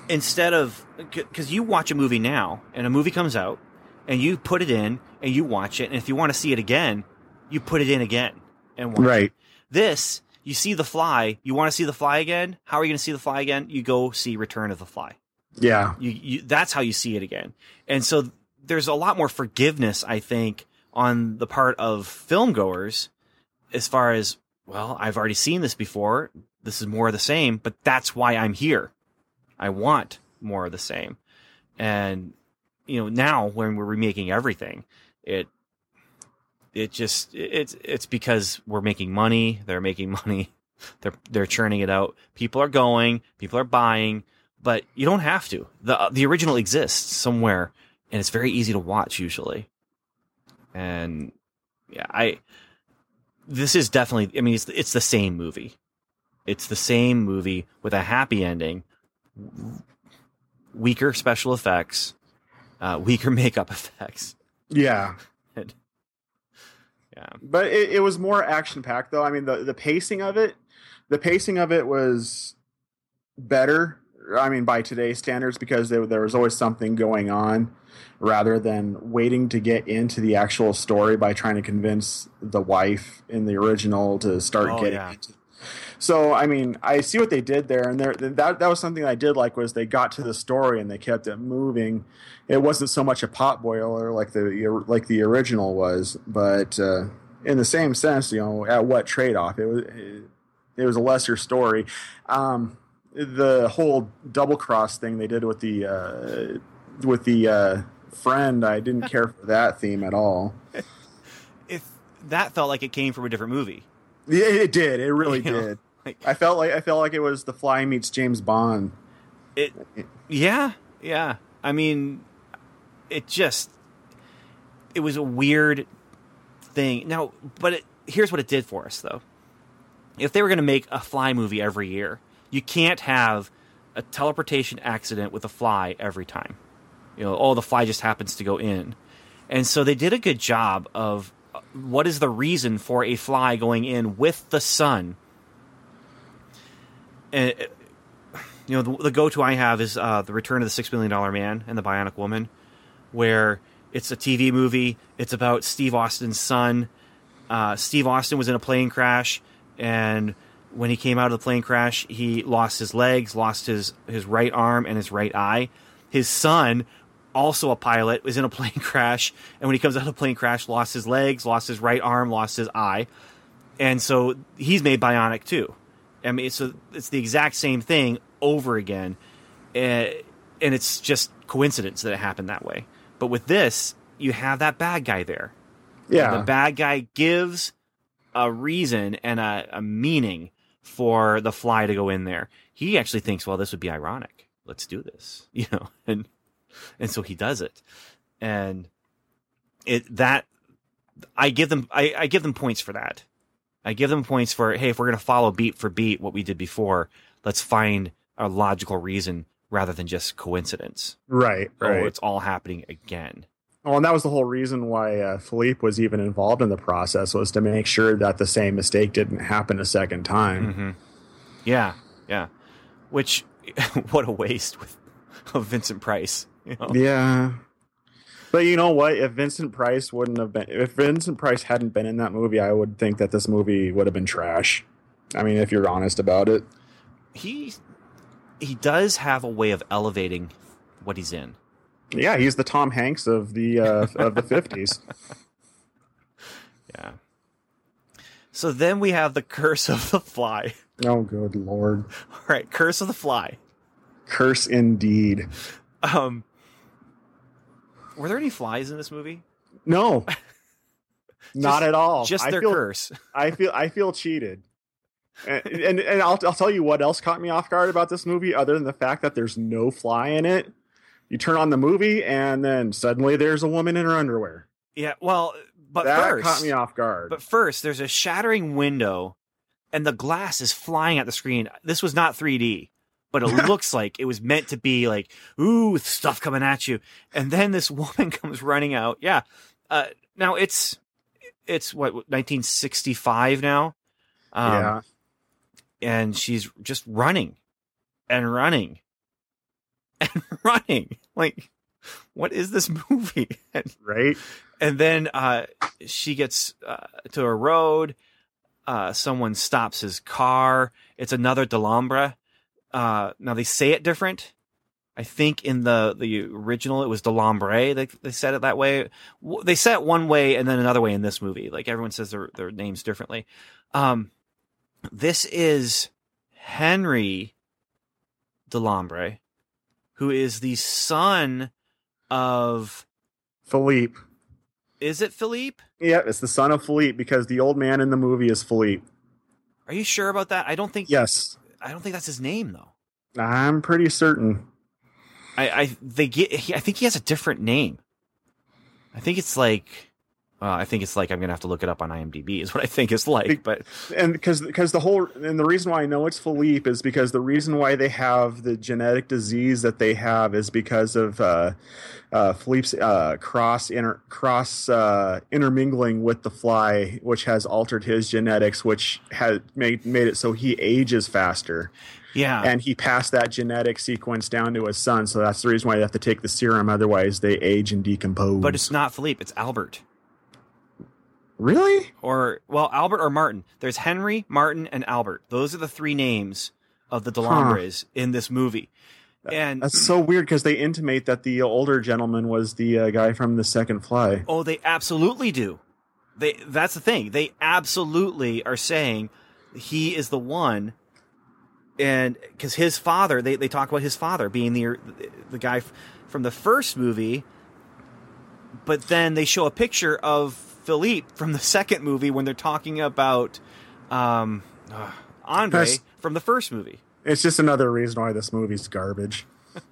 instead of because you watch a movie now and a movie comes out and you put it in and you watch it, and if you want to see it again, you put it in again and watch Right. it. This you see the fly, you want to see the fly again. How are you going to see the fly again? You go see Return of the Fly. Yeah. You, you that's how you see it again. And so there's a lot more forgiveness, I think, on the part of film goers as far as well, I've already seen this before. This is more of the same, but that's why I'm here. I want more of the same. And you know, now when we're remaking everything, it it just it's it's because we're making money, they're making money. They're they're churning it out. People are going, people are buying, but you don't have to. The the original exists somewhere and it's very easy to watch usually. And yeah, I this is definitely I mean it's it's the same movie. It's the same movie with a happy ending, weaker special effects, uh, weaker makeup effects. Yeah. Yeah. But it, it was more action packed though. I mean the, the pacing of it the pacing of it was better. I mean by today's standards because there, there was always something going on rather than waiting to get into the actual story by trying to convince the wife in the original to start Oh, getting yeah. into So I mean, I see what they did there, and there that that was something I did like was they got to the story and they kept it moving. It wasn't so much a pot boiler like the like the original was, but uh, in the same sense, you know, at what trade off? It was it, it was a lesser story. Um, the whole double cross thing they did with the uh, with the uh, friend, I didn't care for that theme at all. If that felt like it came from a different movie. Yeah, it did. It really You know, did. like- I felt like I felt like it was the Fly meets James Bond. It Yeah, yeah. I mean it just it was a weird thing. Now, but it, here's what it did for us though. If they were going to make a fly movie every year, you can't have a teleportation accident with a fly every time. You know, oh, the fly just happens to go in, and so they did a good job of what is the reason for a fly going in with the son. And uh, you know, the, the go-to I have is uh, the Return of the Six Million Dollar Man and the Bionic Woman, where it's a TV movie. It's about Steve Austin's son. Uh, Steve Austin was in a plane crash, and when he came out of the plane crash, he lost his legs, lost his his right arm and his right eye. His son, also a pilot, was in a plane crash, and when he comes out of the plane crash, lost his legs, lost his right arm, lost his eye, and so he's made bionic too. I mean, so it's the exact same thing over again, and, and it's just coincidence that it happened that way. But with this, you have that bad guy there. Yeah. The bad guy gives a reason and a, a meaning for the fly to go in there. He actually thinks, well, this would be ironic. Let's do this, you know, and and so he does it, and it that I give them I, I give them points for that. I give them points for hey, if we're gonna follow beat for beat what we did before, let's find a logical reason rather than just coincidence. right. Right. Oh, it's all happening again. Well, and that was the whole reason why uh, Philippe was even involved in the process was to make sure that the same mistake didn't happen a second time. Mm-hmm. Yeah, yeah. Which, what a waste with of Vincent Price. You know? Yeah. But you know what? If Vincent Price wouldn't have been, if Vincent Price hadn't been in that movie, I would think that this movie would have been trash. I mean, if you're honest about it. He he does have a way of elevating what he's in. Yeah, he's the Tom Hanks of the uh, of the fifties. Yeah. So then we have the Curse of the Fly. Oh, good lord! All right, Curse of the Fly. Curse indeed. Um, were there any flies in this movie? No, not Just- at all. Just I their feel, curse. I feel I feel cheated. And and, and I'll, I'll tell you what else caught me off guard about this movie, other than the fact that there's no fly in it. You turn on the movie, and then suddenly there's a woman in her underwear. Yeah. Well, but that first, caught me off guard. But first, there's a shattering window, and the glass is flying at the screen. This was not 3D, but it looks like it was meant to be like, ooh, stuff coming at you. And then this woman comes running out. Yeah. Uh, now it's it's what 1965 now. Um, yeah, and she's just running and running and running. Like, what is this movie? And right. and then uh, she gets uh, to a road. Uh, someone stops his car. It's another Delambre. Uh, now they say it different. I think in the the original it was Delambre. They they said it that way. They said it one way and then another way in this movie. Like everyone says their their names differently. Um, this is Henry Delambre, who is the son of Philippe. is it Philippe? Yeah, it's the son of Philippe because the old man in the movie is Philippe. Are you sure about that? I don't think. Yes, I don't think that's his name though. I'm pretty certain. I, I they get. He, I think he has a different name. I think it's like. Well, I think it's like I'm gonna have to look it up on IMDb. Is what I think it's like. But and because because the whole and the reason why I know it's Philippe is because the reason why they have the genetic disease that they have is because of uh, uh, Philippe's uh, cross inter, cross uh, intermingling with the fly, which has altered his genetics, which has made made it so he ages faster, yeah, and he passed that genetic sequence down to his son. So that's the reason why they have to take the serum, otherwise they age and decompose. but it's not Philippe. It's Albert. Really Or well, Albert or Martin. There's Henry, Martin, and Albert. Those are the three names of the Delambres in this movie. And that's so weird because they intimate that the older gentleman was the uh, guy from the second fly. Oh, they absolutely do. They that's the thing. They absolutely are saying he is the one and cuz his father, they they talk about his father being the the guy f- from the first movie but then they show a picture of Philippe from the second movie when they're talking about um uh, Andre That's- from the first movie. It's just another reason why this movie's garbage.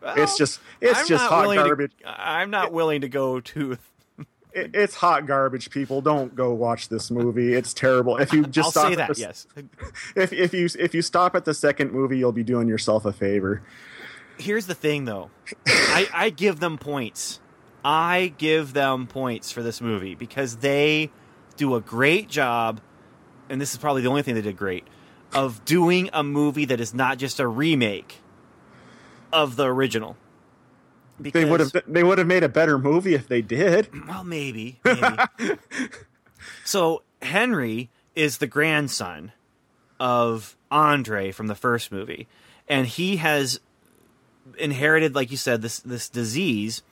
Well, it's just it's I'm just hot willing to- garbage. I'm not willing to go to It, it's hot garbage. People don't go watch this movie. It's terrible. If you just I'll stop say that, the- yes. If if you if you stop at the second movie, you'll be doing yourself a favor. here's the thing, though. I, I give them points. I give them points for this movie because they do a great job, and this is probably the only thing they did great of doing a movie that is not just a remake of the original. They would have they would have made a better movie if they did. Well, maybe. maybe. so Henry is the grandson of Andre from the first movie, and he has inherited, like you said, this this disease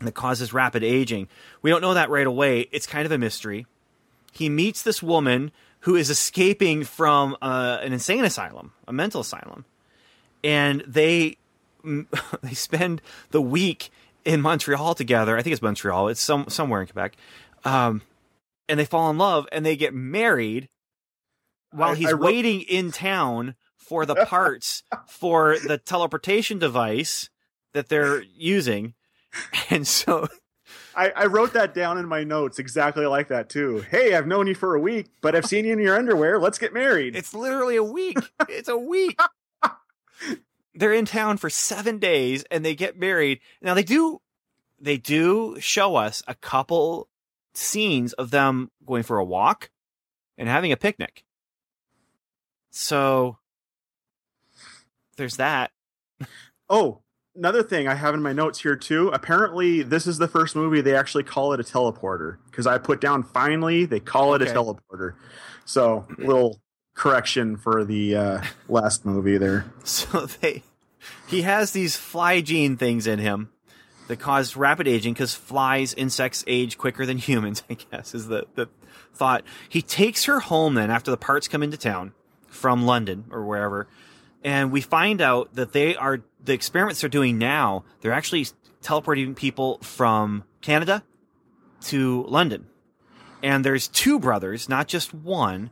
that causes rapid aging. We don't know that right away. It's kind of a mystery. He meets this woman who is escaping from uh, an insane asylum, a mental asylum, and they they spend the week in Montreal together. I think it's Montreal. It's some somewhere in Quebec. Um, and they fall in love and they get married while I- he's I wrote- waiting in town for the parts for the teleportation device that they're using. And so I, I wrote that down in my notes exactly like that too. Hey, I've known you for a week, but I've seen you in your underwear. Let's get married. it's literally a week. It's a week. They're in town for seven days and they get married. Now they do they do show us a couple scenes of them going for a walk and having a picnic. So there's that. Oh, another thing I have in my notes here too. Apparently, this is the first movie they actually call it a teleporter because I put down finally they call it Okay. a teleporter. So little correction for the uh, last movie there. So they he has these fly gene things in him that cause rapid aging because flies, insects age quicker than humans, I guess, is the, the thought. He takes her home then after the parts come into town from London or wherever, and we find out that they are the experiments they're doing now, they're actually teleporting people from Canada to London. And there's two brothers, not just one.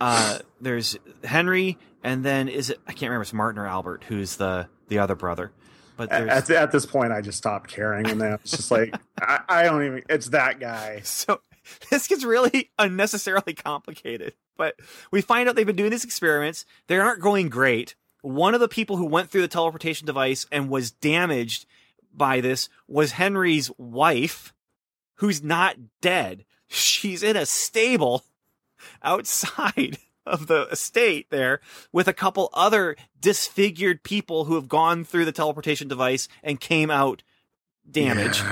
Uh, there's Henry, and then is it? I can't remember. It's Martin or Albert, who's the the other brother. But At, at, this point, I just stopped caring, and then it's just like I, I don't even. It's that guy. so this gets really unnecessarily complicated. But we find out they've been doing these experiments. They aren't going great. One of the people who went through the teleportation device and was damaged by this was Henry's wife, who's not dead. She's in a stable outside of the estate there with a couple other disfigured people who have gone through the teleportation device and came out damaged.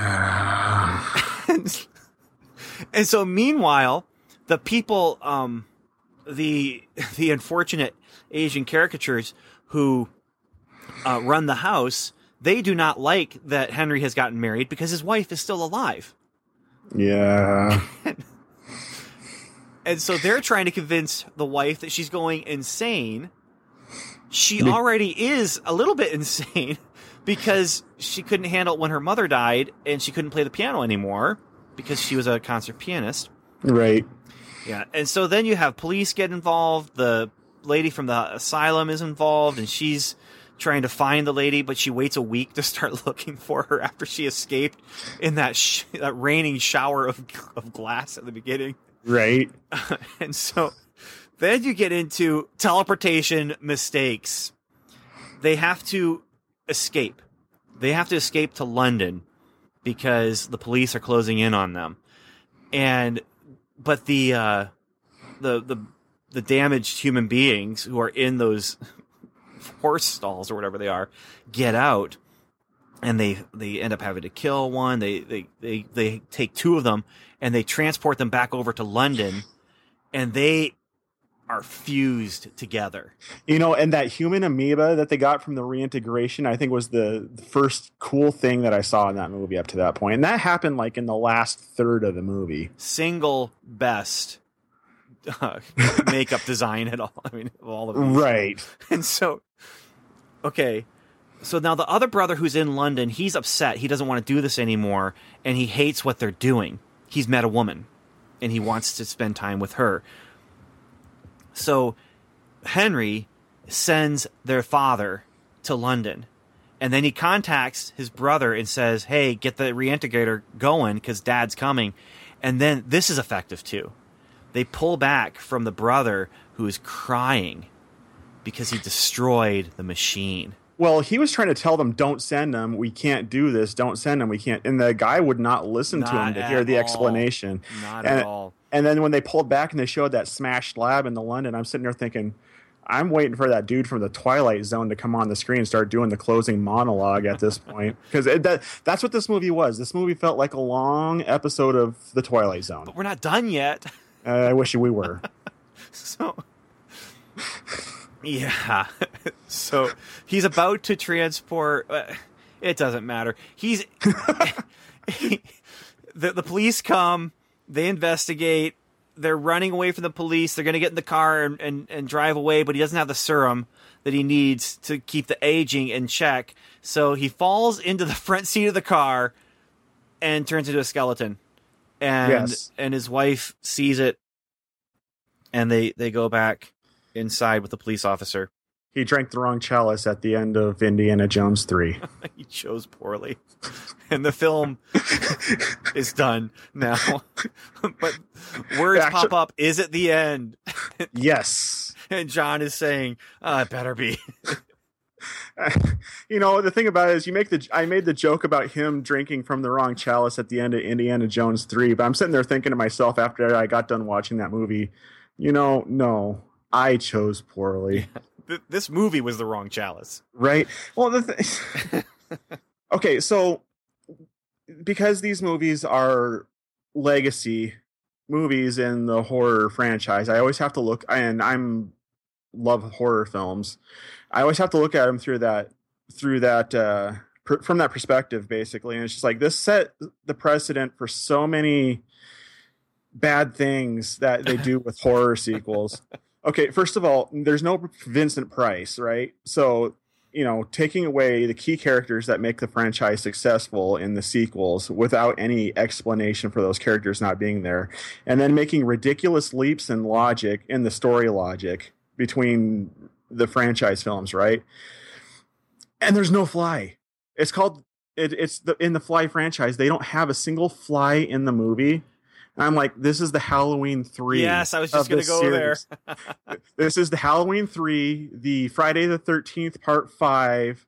and, and so meanwhile, the people, um, the the unfortunate Asian caricatures who uh, run the house, they do not like that Henry has gotten married because his wife is still alive, Yeah. and so they're trying to convince the wife that she's going insane. She already is a little bit insane because she couldn't handle it when her mother died, and she couldn't play the piano anymore because she was a concert pianist. Right. Yeah, and so then you have police get involved. The lady from the asylum is involved, and she's trying to find the lady, but she waits a week to start looking for her after she escaped in that sh- that raining shower of of glass at the beginning. Right. and so then you get into teleportation mistakes. They have to escape. They have to escape to London because the police are closing in on them. And but the uh the the the damaged human beings who are in those horse stalls or whatever they are get out and they they end up having to kill one. They they they, they take two of them and they transport them back over to london and they are fused together You know, and that human amoeba that they got from the reintegration, I think was the, first cool thing that I saw in that movie up to that point. And that happened like in the last third of the movie. single best uh, makeup design at all i mean of all of these. Right. And so, okay. So now the other brother who's in London, he's upset. He doesn't want to do this anymore, and he hates what they're doing. He's met a woman, and he wants to spend time with her. So Henry sends their father to London, and then he contacts his brother and says, "Hey, get the reintegrator going because Dad's coming." And then this is effective too. They pull back from the brother who is crying because he destroyed the machine. Well, he was trying to tell them, "Don't send them. We can't do this. Don't send them. We can't." And the guy would not listen to him to hear the all. explanation. Not and, at all. And then when they pulled back and they showed that smashed lab in the London, I'm sitting there thinking, I'm waiting for that dude from the Twilight Zone to come on the screen and start doing the closing monologue at this point because that that's what this movie was. This movie felt like a long episode of the Twilight Zone. But we're not done yet. Uh, I wish we were. So, yeah. so he's about to transport. Uh, it doesn't matter. He's he- the the police come. They investigate. They're running away from the police. They're going to get in the car and, and, and drive away, but he doesn't have the serum that he needs to keep the aging in check. So he falls into the front seat of the car and turns into a skeleton. And Yes. and his wife sees it and they they go back inside with the police officer. He drank the wrong chalice at the end of Indiana Jones 3. he chose poorly. And the film is done now. but words Actu- pop up, is it the end? yes. And John is saying, uh, it better be. you know the thing about it is you make the i made the joke about him drinking from the wrong chalice at the end of indiana jones 3 but i'm sitting there thinking to myself after i got done watching that movie you know no i chose poorly Th- this movie was the wrong chalice. right? Well the th- okay so because these movies are legacy movies in the horror franchise i always have to look and i'm love horror films. I always have to look at them through that through that uh per, from that perspective basically. And it's just like this set the precedent for so many bad things that they do with horror sequels okay first of all there's no vincent price right? So you know taking away the key characters that make the franchise successful in the sequels without any explanation for those characters not being there and then making ridiculous leaps in logic in the story logic between the franchise films right? And there's no fly. It's called it, it's the in the fly franchise they don't have a single fly in the movie i'm like this is the halloween 3 Yes, I was just gonna this go there. this is the halloween 3 the friday the 13th part 5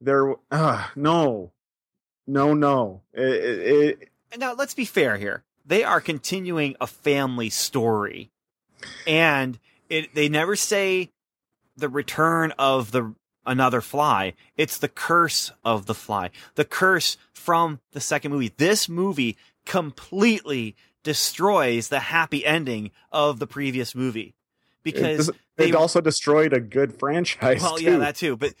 there uh no no no it, it, it, Now, let's be fair here. They are continuing a family story. And it they never say the return of the another fly. It's the curse of the fly. The curse from the second movie. This movie completely destroys the happy ending of the previous movie. Because it, they it also destroyed a good franchise well, too. yeah, that too. But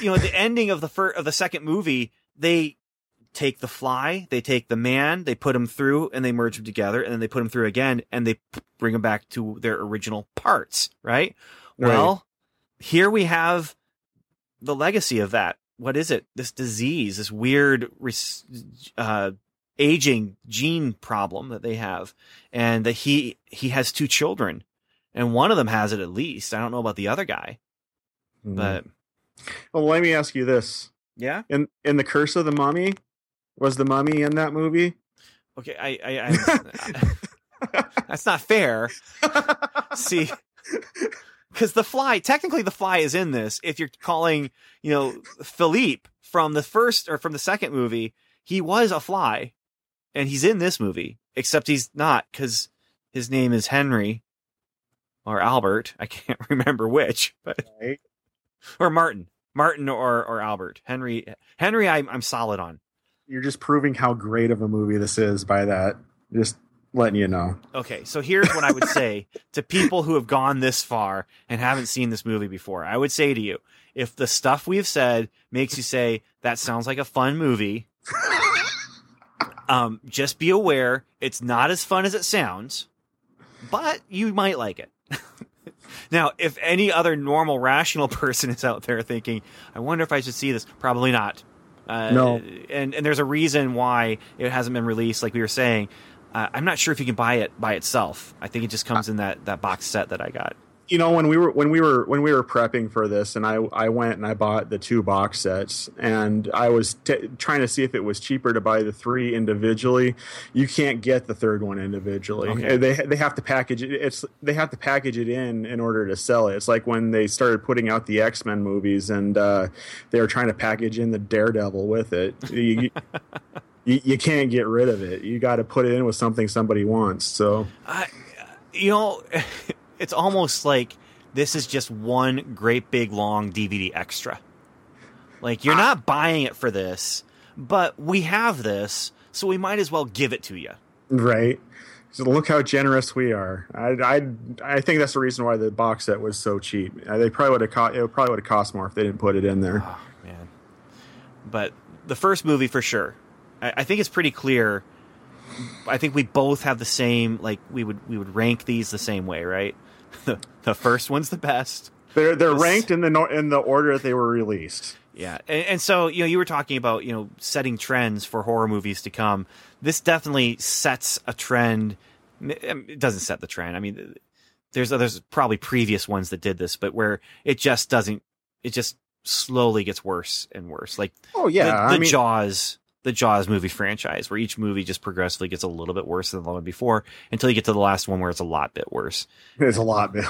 you know, at the ending of the first of the second movie, they take the fly, they take the man, they put him through, and they merge them together, and then they put him through again, and they bring them back to their original parts. Right. Right. Well, here we have the legacy of that. What is it? This disease, this weird uh, aging gene problem that they have, and that he he has two children, and one of them has it at least. I don't know about the other guy, Mhm. but well let me ask you this yeah. in in the curse of the mummy was the mummy in that movie Okay, I, I, I that's not fair. See, because the fly, technically, the fly is in this. If you're calling, you know, Philippe from the first or from the second movie, he was a fly, and he's in this movie. Except he's not because his name is Henry or Albert. I can't remember which, but right or Martin, Martin or or Albert. Henry, Henry, I'm I'm solid on. you're just proving how great of a movie this is by that just letting you know Okay, so here's what I would say to people who have gone this far and haven't seen this movie before. I would say to you, if the stuff we've said makes you say that sounds like a fun movie, um, just be aware it's not as fun as it sounds, but you might like it. now, if any other normal, rational person is out there thinking, "I wonder if I should see this," probably not. Uh, No. and and there's a reason why it hasn't been released. Like we were saying, uh, I'm not sure if you can buy it by itself. I think it just comes in that that box set that I got. You know when we were when we were when we were prepping for this and i i went and i bought the two box sets and i was t- trying to see if it was cheaper to buy the three individually you can't get the third one individually. Okay. they they have to package it it's they have to package it in in order to sell it. It's like when they started putting out the x-men movies and uh they were trying to package in the daredevil with it. You, you, you can't get rid of it. You got to put it in with something somebody wants so. I, you know, it's almost like this is just one great big long DVD extra. Like you're not buying it for this, but we have this, so we might as well give it to you. Right. So look how generous we are. I, I, I think that's the reason why the box set was so cheap. Uh, they probably would have cost. It probably would have cost more if they didn't put it in there. Oh man! But the first movie for sure. I, I think it's pretty clear. I think we both have the same. Like we would we would rank these the same way, right? The the first one's the best. They're they're ranked in the in the order that they were released. Yeah, and, and so you know, you were talking about you know setting trends for horror movies to come. This definitely sets a trend. Um, it doesn't set the trend. I mean, there's there's probably previous ones that did this, but where it just doesn't. It just slowly gets worse and worse. Like Oh yeah, the, the I mean, Jaws, the Jaws movie franchise, where each movie just progressively gets a little bit worse than the one before, until you get to the last one where it's a lot bit worse. There's a lot, bit,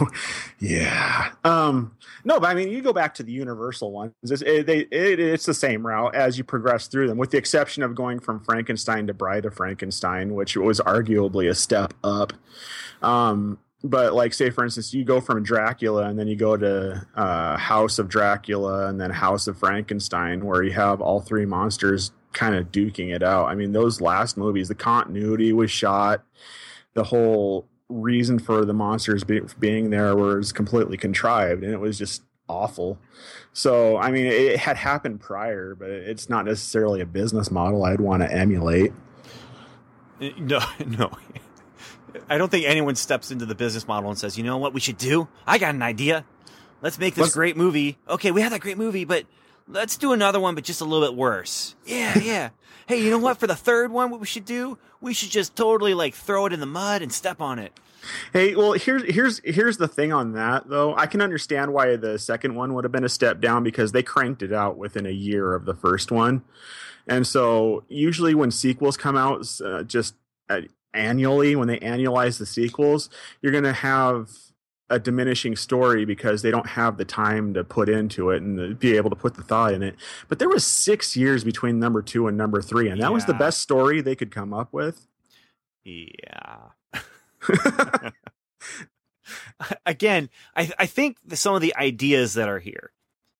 yeah. Um, no, but I mean, you go back to the Universal ones. It's, it, it, it's the same route as you progress through them, with the exception of going from Frankenstein to Bride of Frankenstein, which was arguably a step up. Um, but like, say for instance, you go from Dracula and then you go to uh, House of Dracula and then House of Frankenstein, where you have all three monsters kind of duking it out. I mean, those last movies, the continuity was shot, the whole reason for the monsters be, being there was completely contrived and it was just awful so i mean it had happened prior but it's not necessarily a business model i'd want to emulate Uh, No, no. I don't think anyone steps into the business model and says, "You know what we should do? I got an idea. Let's make this Let's- great movie. Okay, we had that great movie, but let's do another one, but just a little bit worse. Yeah, yeah. hey, you know what? For the third one, what we should do? We should just totally like throw it in the mud and step on it. Hey, well, here's here's here's the thing on that though. I can understand why the second one would have been a step down because they cranked it out within a year of the first one, and so usually when sequels come out, uh, just uh, annually when they annualize the sequels, you're going to have a diminishing story because they don't have the time to put into it and be able to put the thought in it. But there was six years between number two and number three, and that was the best story they could come up with. Yeah. Again, I I think the, some of the ideas that are here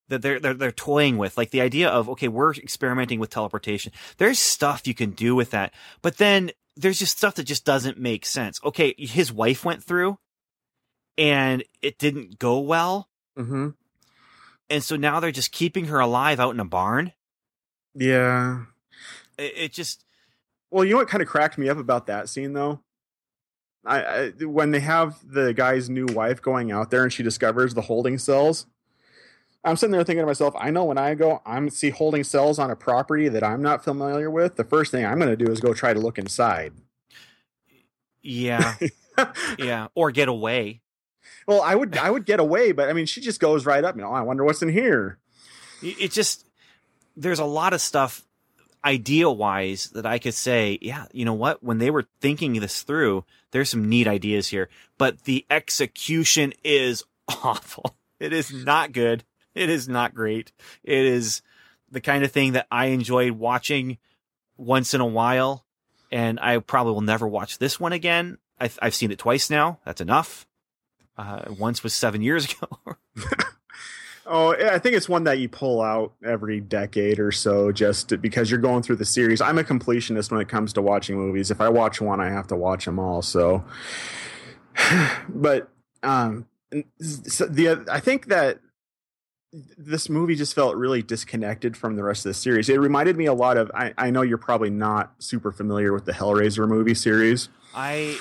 that they're, they're they're toying with, like the idea of okay, we're experimenting with teleportation. There's stuff you can do with that, but then there's just stuff that just doesn't make sense. Okay, his wife went through, and it didn't go well, mm-hmm. and so now they're just keeping her alive out in a barn. Yeah. It, it just Well, you know what kind of cracked me up about that scene though? I, I when they have the guy's new wife going out there and she discovers the holding cells. I'm sitting there thinking to myself, I know when I go, I'm see holding cells on a property that I'm not familiar with. The first thing I'm going to do is go try to look inside. yeah yeah, or get away. Well, I would I would get away, but I mean, she just goes right up. You know, oh, I wonder what's in here. it it just there's a lot of stuff idea wise that I could say, yeah, you know what? When they were thinking this through, there's some neat ideas here, but the execution is awful. It is not good. It is not great. It is the kind of thing that I enjoyed watching once in a while, and I probably will never watch this one again. I've, I've seen it twice now. That's enough. Uh, once was seven years ago. Oh, I think it's one that you pull out every decade or so just to- because you're going through the series. I'm a completionist when it comes to watching movies. If I watch one, I have to watch them all. So, but um, so the I think that this movie just felt really disconnected from the rest of the series. It reminded me a lot of. I, I know you're probably not super familiar with the Hellraiser movie series. I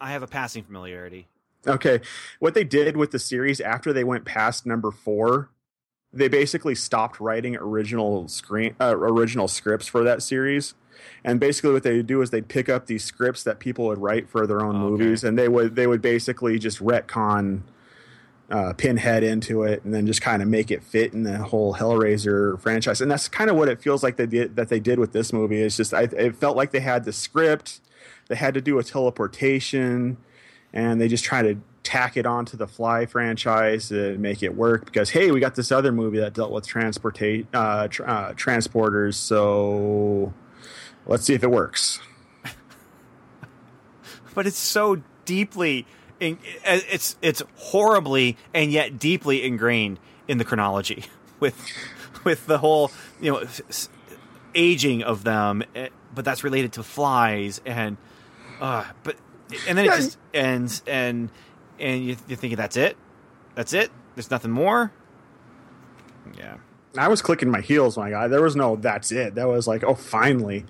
I have a passing familiarity. Okay. What they did with the series after they went past number four, they basically stopped writing original screen uh, original scripts for that series. And basically, what they do is they'd pick up these scripts that people would write for their own Okay. movies, and they would they would basically just retcon uh, Pinhead into it, and then just kind of make it fit in the whole Hellraiser franchise. And that's kind of what it feels like they did that they did with this movie. It's just I, it felt like they had the script, they had to do a teleportation, and they just try to tack it onto the Fly franchise to make it work. Because hey, we got this other movie that dealt with uh, uh, transporters, so let's see if it works. but it's so deeply in, it's it's horribly and yet deeply ingrained in the chronology with with the whole you know aging of them eh, but that's related to flies and uh but and then it just ends and and you, you're thinking that's it that's it there's nothing more yeah I was clicking my heels my got. There was no that's it. That was like, oh, finally.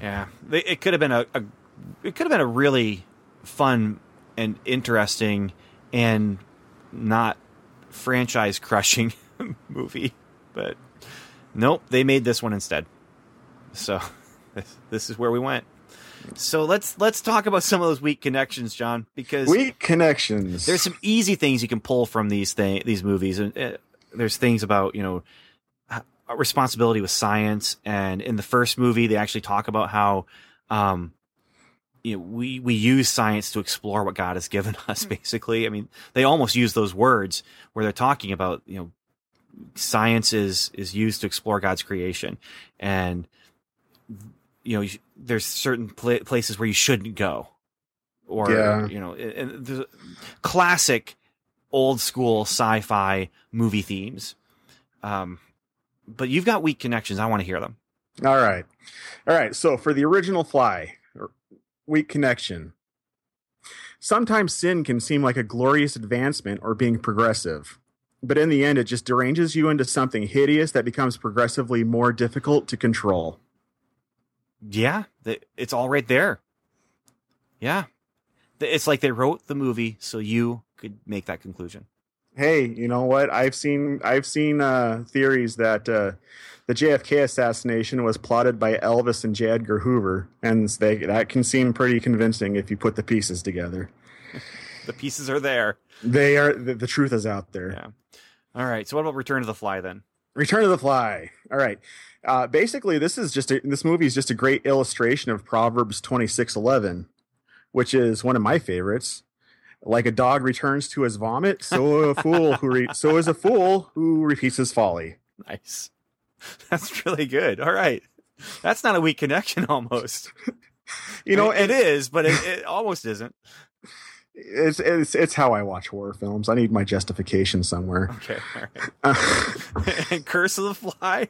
Yeah, it could have been a, a it could have been a really fun and interesting and not franchise crushing movie, but nope, they made this one instead. So this, this is where we went. So let's let's talk about some of those weak connections, John, because Weak connections. there's some easy things you can pull from these thing these movies. And uh, there's things about you know responsibility with science. And in the first movie they actually talk about how um you know we we use science to explore what god has given us basically. I mean they almost use those words where they're talking about you know science is is used to explore god's creation. And you know you there's certain pla places where you shouldn't go or Yeah. you know and there's classic old school sci-fi movie themes um but you've got weak connections i want to hear them All right. All right. So for the original Fly, weak connection. Sometimes sin can seem like a glorious advancement or being progressive. But in the end, it just deranges you into something hideous that becomes progressively more difficult to control. Yeah it's all right there yeah it's like they wrote the movie so you could make that conclusion Hey, you know what? I've seen I've seen uh, theories that uh, the JFK assassination was plotted by Elvis and J. Edgar Hoover, and they, that can seem pretty convincing if you put the pieces together. the pieces are there They are the, the truth is out there. yeah all right so what about return to the fly then Return of the Fly. All right. Uh, basically, this is just a, this movie is just a great illustration of Proverbs twenty six eleven, which is one of my favorites. Like a dog returns to his vomit, so a fool who re- so is a fool who repeats his folly. nice that's really good all right that's not a weak connection almost You know, it and is but it, it almost isn't it's it's it's how I watch horror films. I need my justification somewhere. okay all right and curse of the fly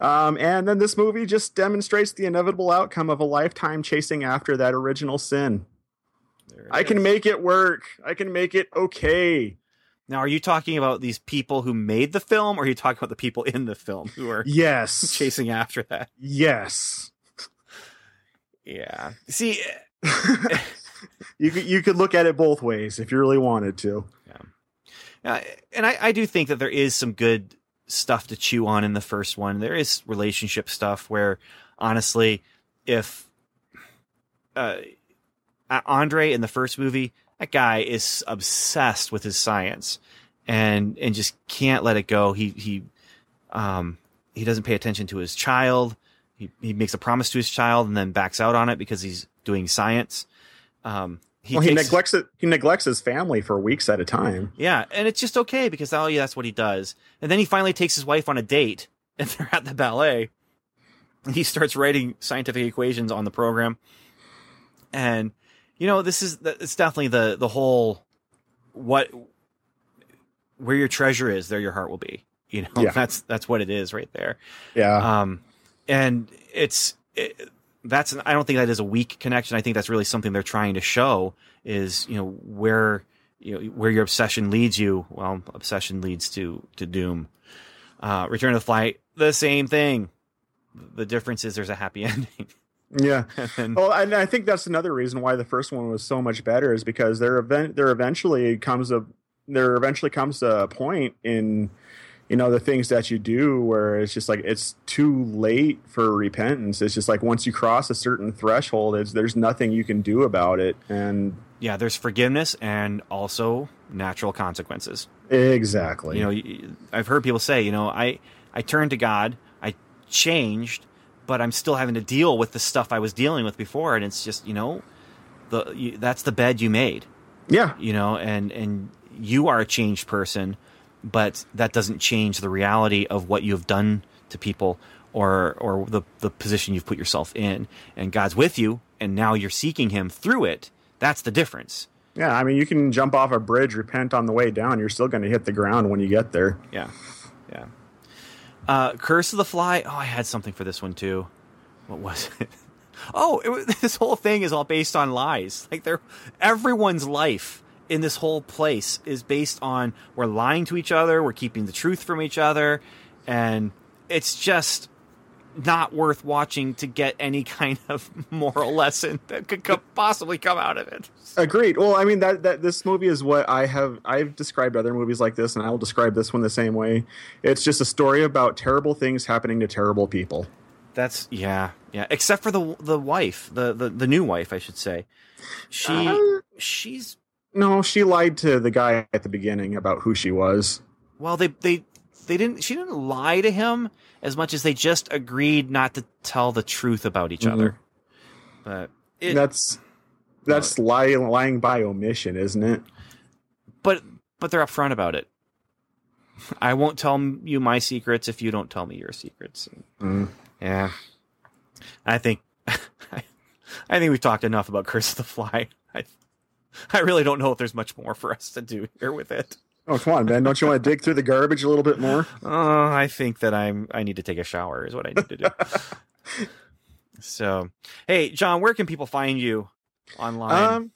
um, and then this movie just demonstrates the inevitable outcome of a lifetime chasing after that original sin. I can make it work. I can make it okay. Now, are you talking about these people who made the film, or are you talking about the people in the film who are Yes. chasing after that? Yes. Yeah. See, you could you could look at it both ways if you really wanted to. uh, and I, I do think that there is some good stuff to chew on in the first one. There is relationship stuff where, honestly, if uh, Andre in the first movie, that guy is obsessed with his science and and just can't let it go. He he um he doesn't pay attention to his child. He he makes a promise to his child and then backs out on it because he's doing science. Um, he well, he takes- neglects it. He neglects his family for weeks at a time. yeah, and it's just okay because oh yeah, that's what he does. And then he finally takes his wife on a date, and they're at the ballet. And he starts writing scientific equations on the program. And you know, this is it's definitely the the whole what where your treasure is, there your heart will be. You know, Yeah. that's that's what it is right there. Yeah. Um, and it's it, that's I don't think that is a weak connection. I think that's really something they're trying to show is you know where you know where your obsession leads you. Well, obsession leads to to doom. Uh, Return of the Flight, the same thing. The difference is there's a happy ending. yeah. and, Well, and I think that's another reason why the first one was so much better is because there event there eventually comes a there eventually comes a point in you know the things that you do where it's just like it's too late for repentance. It's just like once you cross a certain threshold it's there's nothing you can do about it and Yeah, there's forgiveness and also natural consequences. exactly. You know, i've heard people say, you know, I I turned to God, I changed, but I'm still having to deal with the stuff I was dealing with before, and it's just, you know, the you, that's the bed you made, yeah. You know, and and you are a changed person, but that doesn't change the reality of what you have done to people or or the the position you've put yourself in, and God's with you, and now you're seeking Him through it. That's the difference. yeah i mean you can jump off a bridge repent on the way down you're still going to hit the ground when you get there Yeah, yeah. Uh, Curse of the Fly. Oh, I had something for this one too. What was it? Oh, it was, this whole thing is all based on lies. Like they're everyone's life in this whole place is based on we're lying to each other, we're keeping the truth from each other, and it's just not worth watching to get any kind of moral lesson that could co- possibly come out of it. Agreed. Well, I mean that that this movie is what I have I've described other movies like this, and I will describe this one the same way. It's just a story about terrible things happening to terrible people. That's yeah, yeah. Except for the the wife, the the, the new wife, I should say. She Uh, she's No, she lied to the guy at the beginning about who she was. well, they they they didn't. She didn't lie to him as much as they just agreed not to tell the truth about each Mhm. other. But it, that's that's lying lying by omission, isn't it? but but they're upfront about it. I won't tell you my secrets if you don't tell me your secrets. Mm. Yeah, I think I think we've talked enough about Curse of the Fly. I really don't know if there's much more for us to do here with it. Oh, come on, man! Don't you want to dig through the garbage a little bit more? Oh, I think that I'm. I need to take a shower. Is what I need to do. so, hey, John, where can people find you online? Um,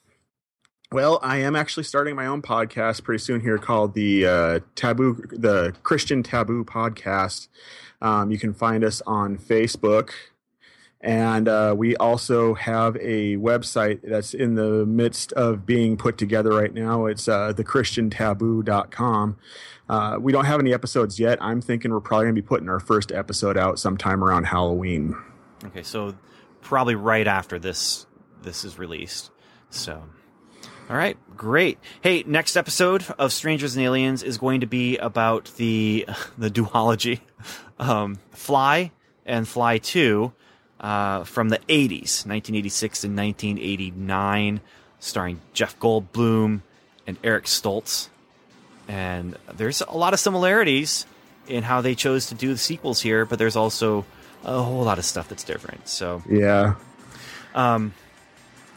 well, I am actually starting my own podcast pretty soon here called the uh, Taboo, the Christian Taboo Podcast. Um, you can find us on Facebook, and uh, we also have a website that's in the midst of being put together right now. It's uh, thechristiantaboo.com. Uh, we don't have any episodes yet. I'm thinking we're probably going to be putting our first episode out sometime around Halloween. okay, so probably right after this this is released. So, all right, great. Hey, next episode of Strangers and Aliens is going to be about the the duology, um, Fly and Fly Two. Uh, from the 80s, 1986 and 1989, starring Jeff Goldblum and Eric Stoltz. And there's a lot of similarities in how they chose to do the sequels here, but there's also a whole lot of stuff that's different. So Yeah. um,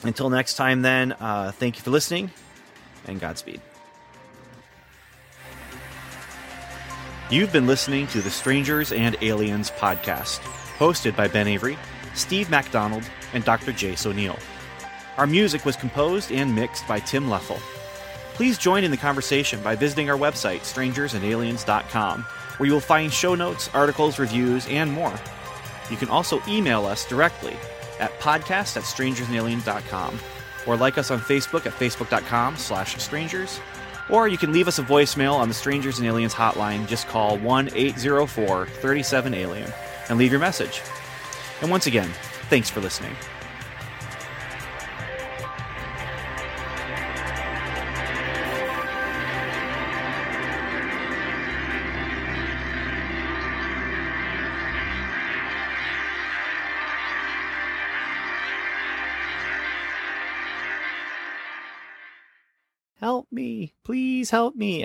until next time, then, uh, thank you for listening and Godspeed. You've been listening to the Strangers and Aliens podcast, hosted by Ben Avery, Steve MacDonald, and Dr. Jace O'Neill. Our music was composed and mixed by Tim Leffel. Please join in the conversation by visiting our website, strangersandaliens.com, where you will find show notes, articles, reviews, and more. You can also email us directly at podcast at strangersandaliens.com or like us on Facebook at facebook.com slash strangers. Or you can leave us a voicemail on the Strangers and Aliens hotline. Just call 1 804 37 Alien and leave your message. And once again, thanks for listening. Help me. Please help me.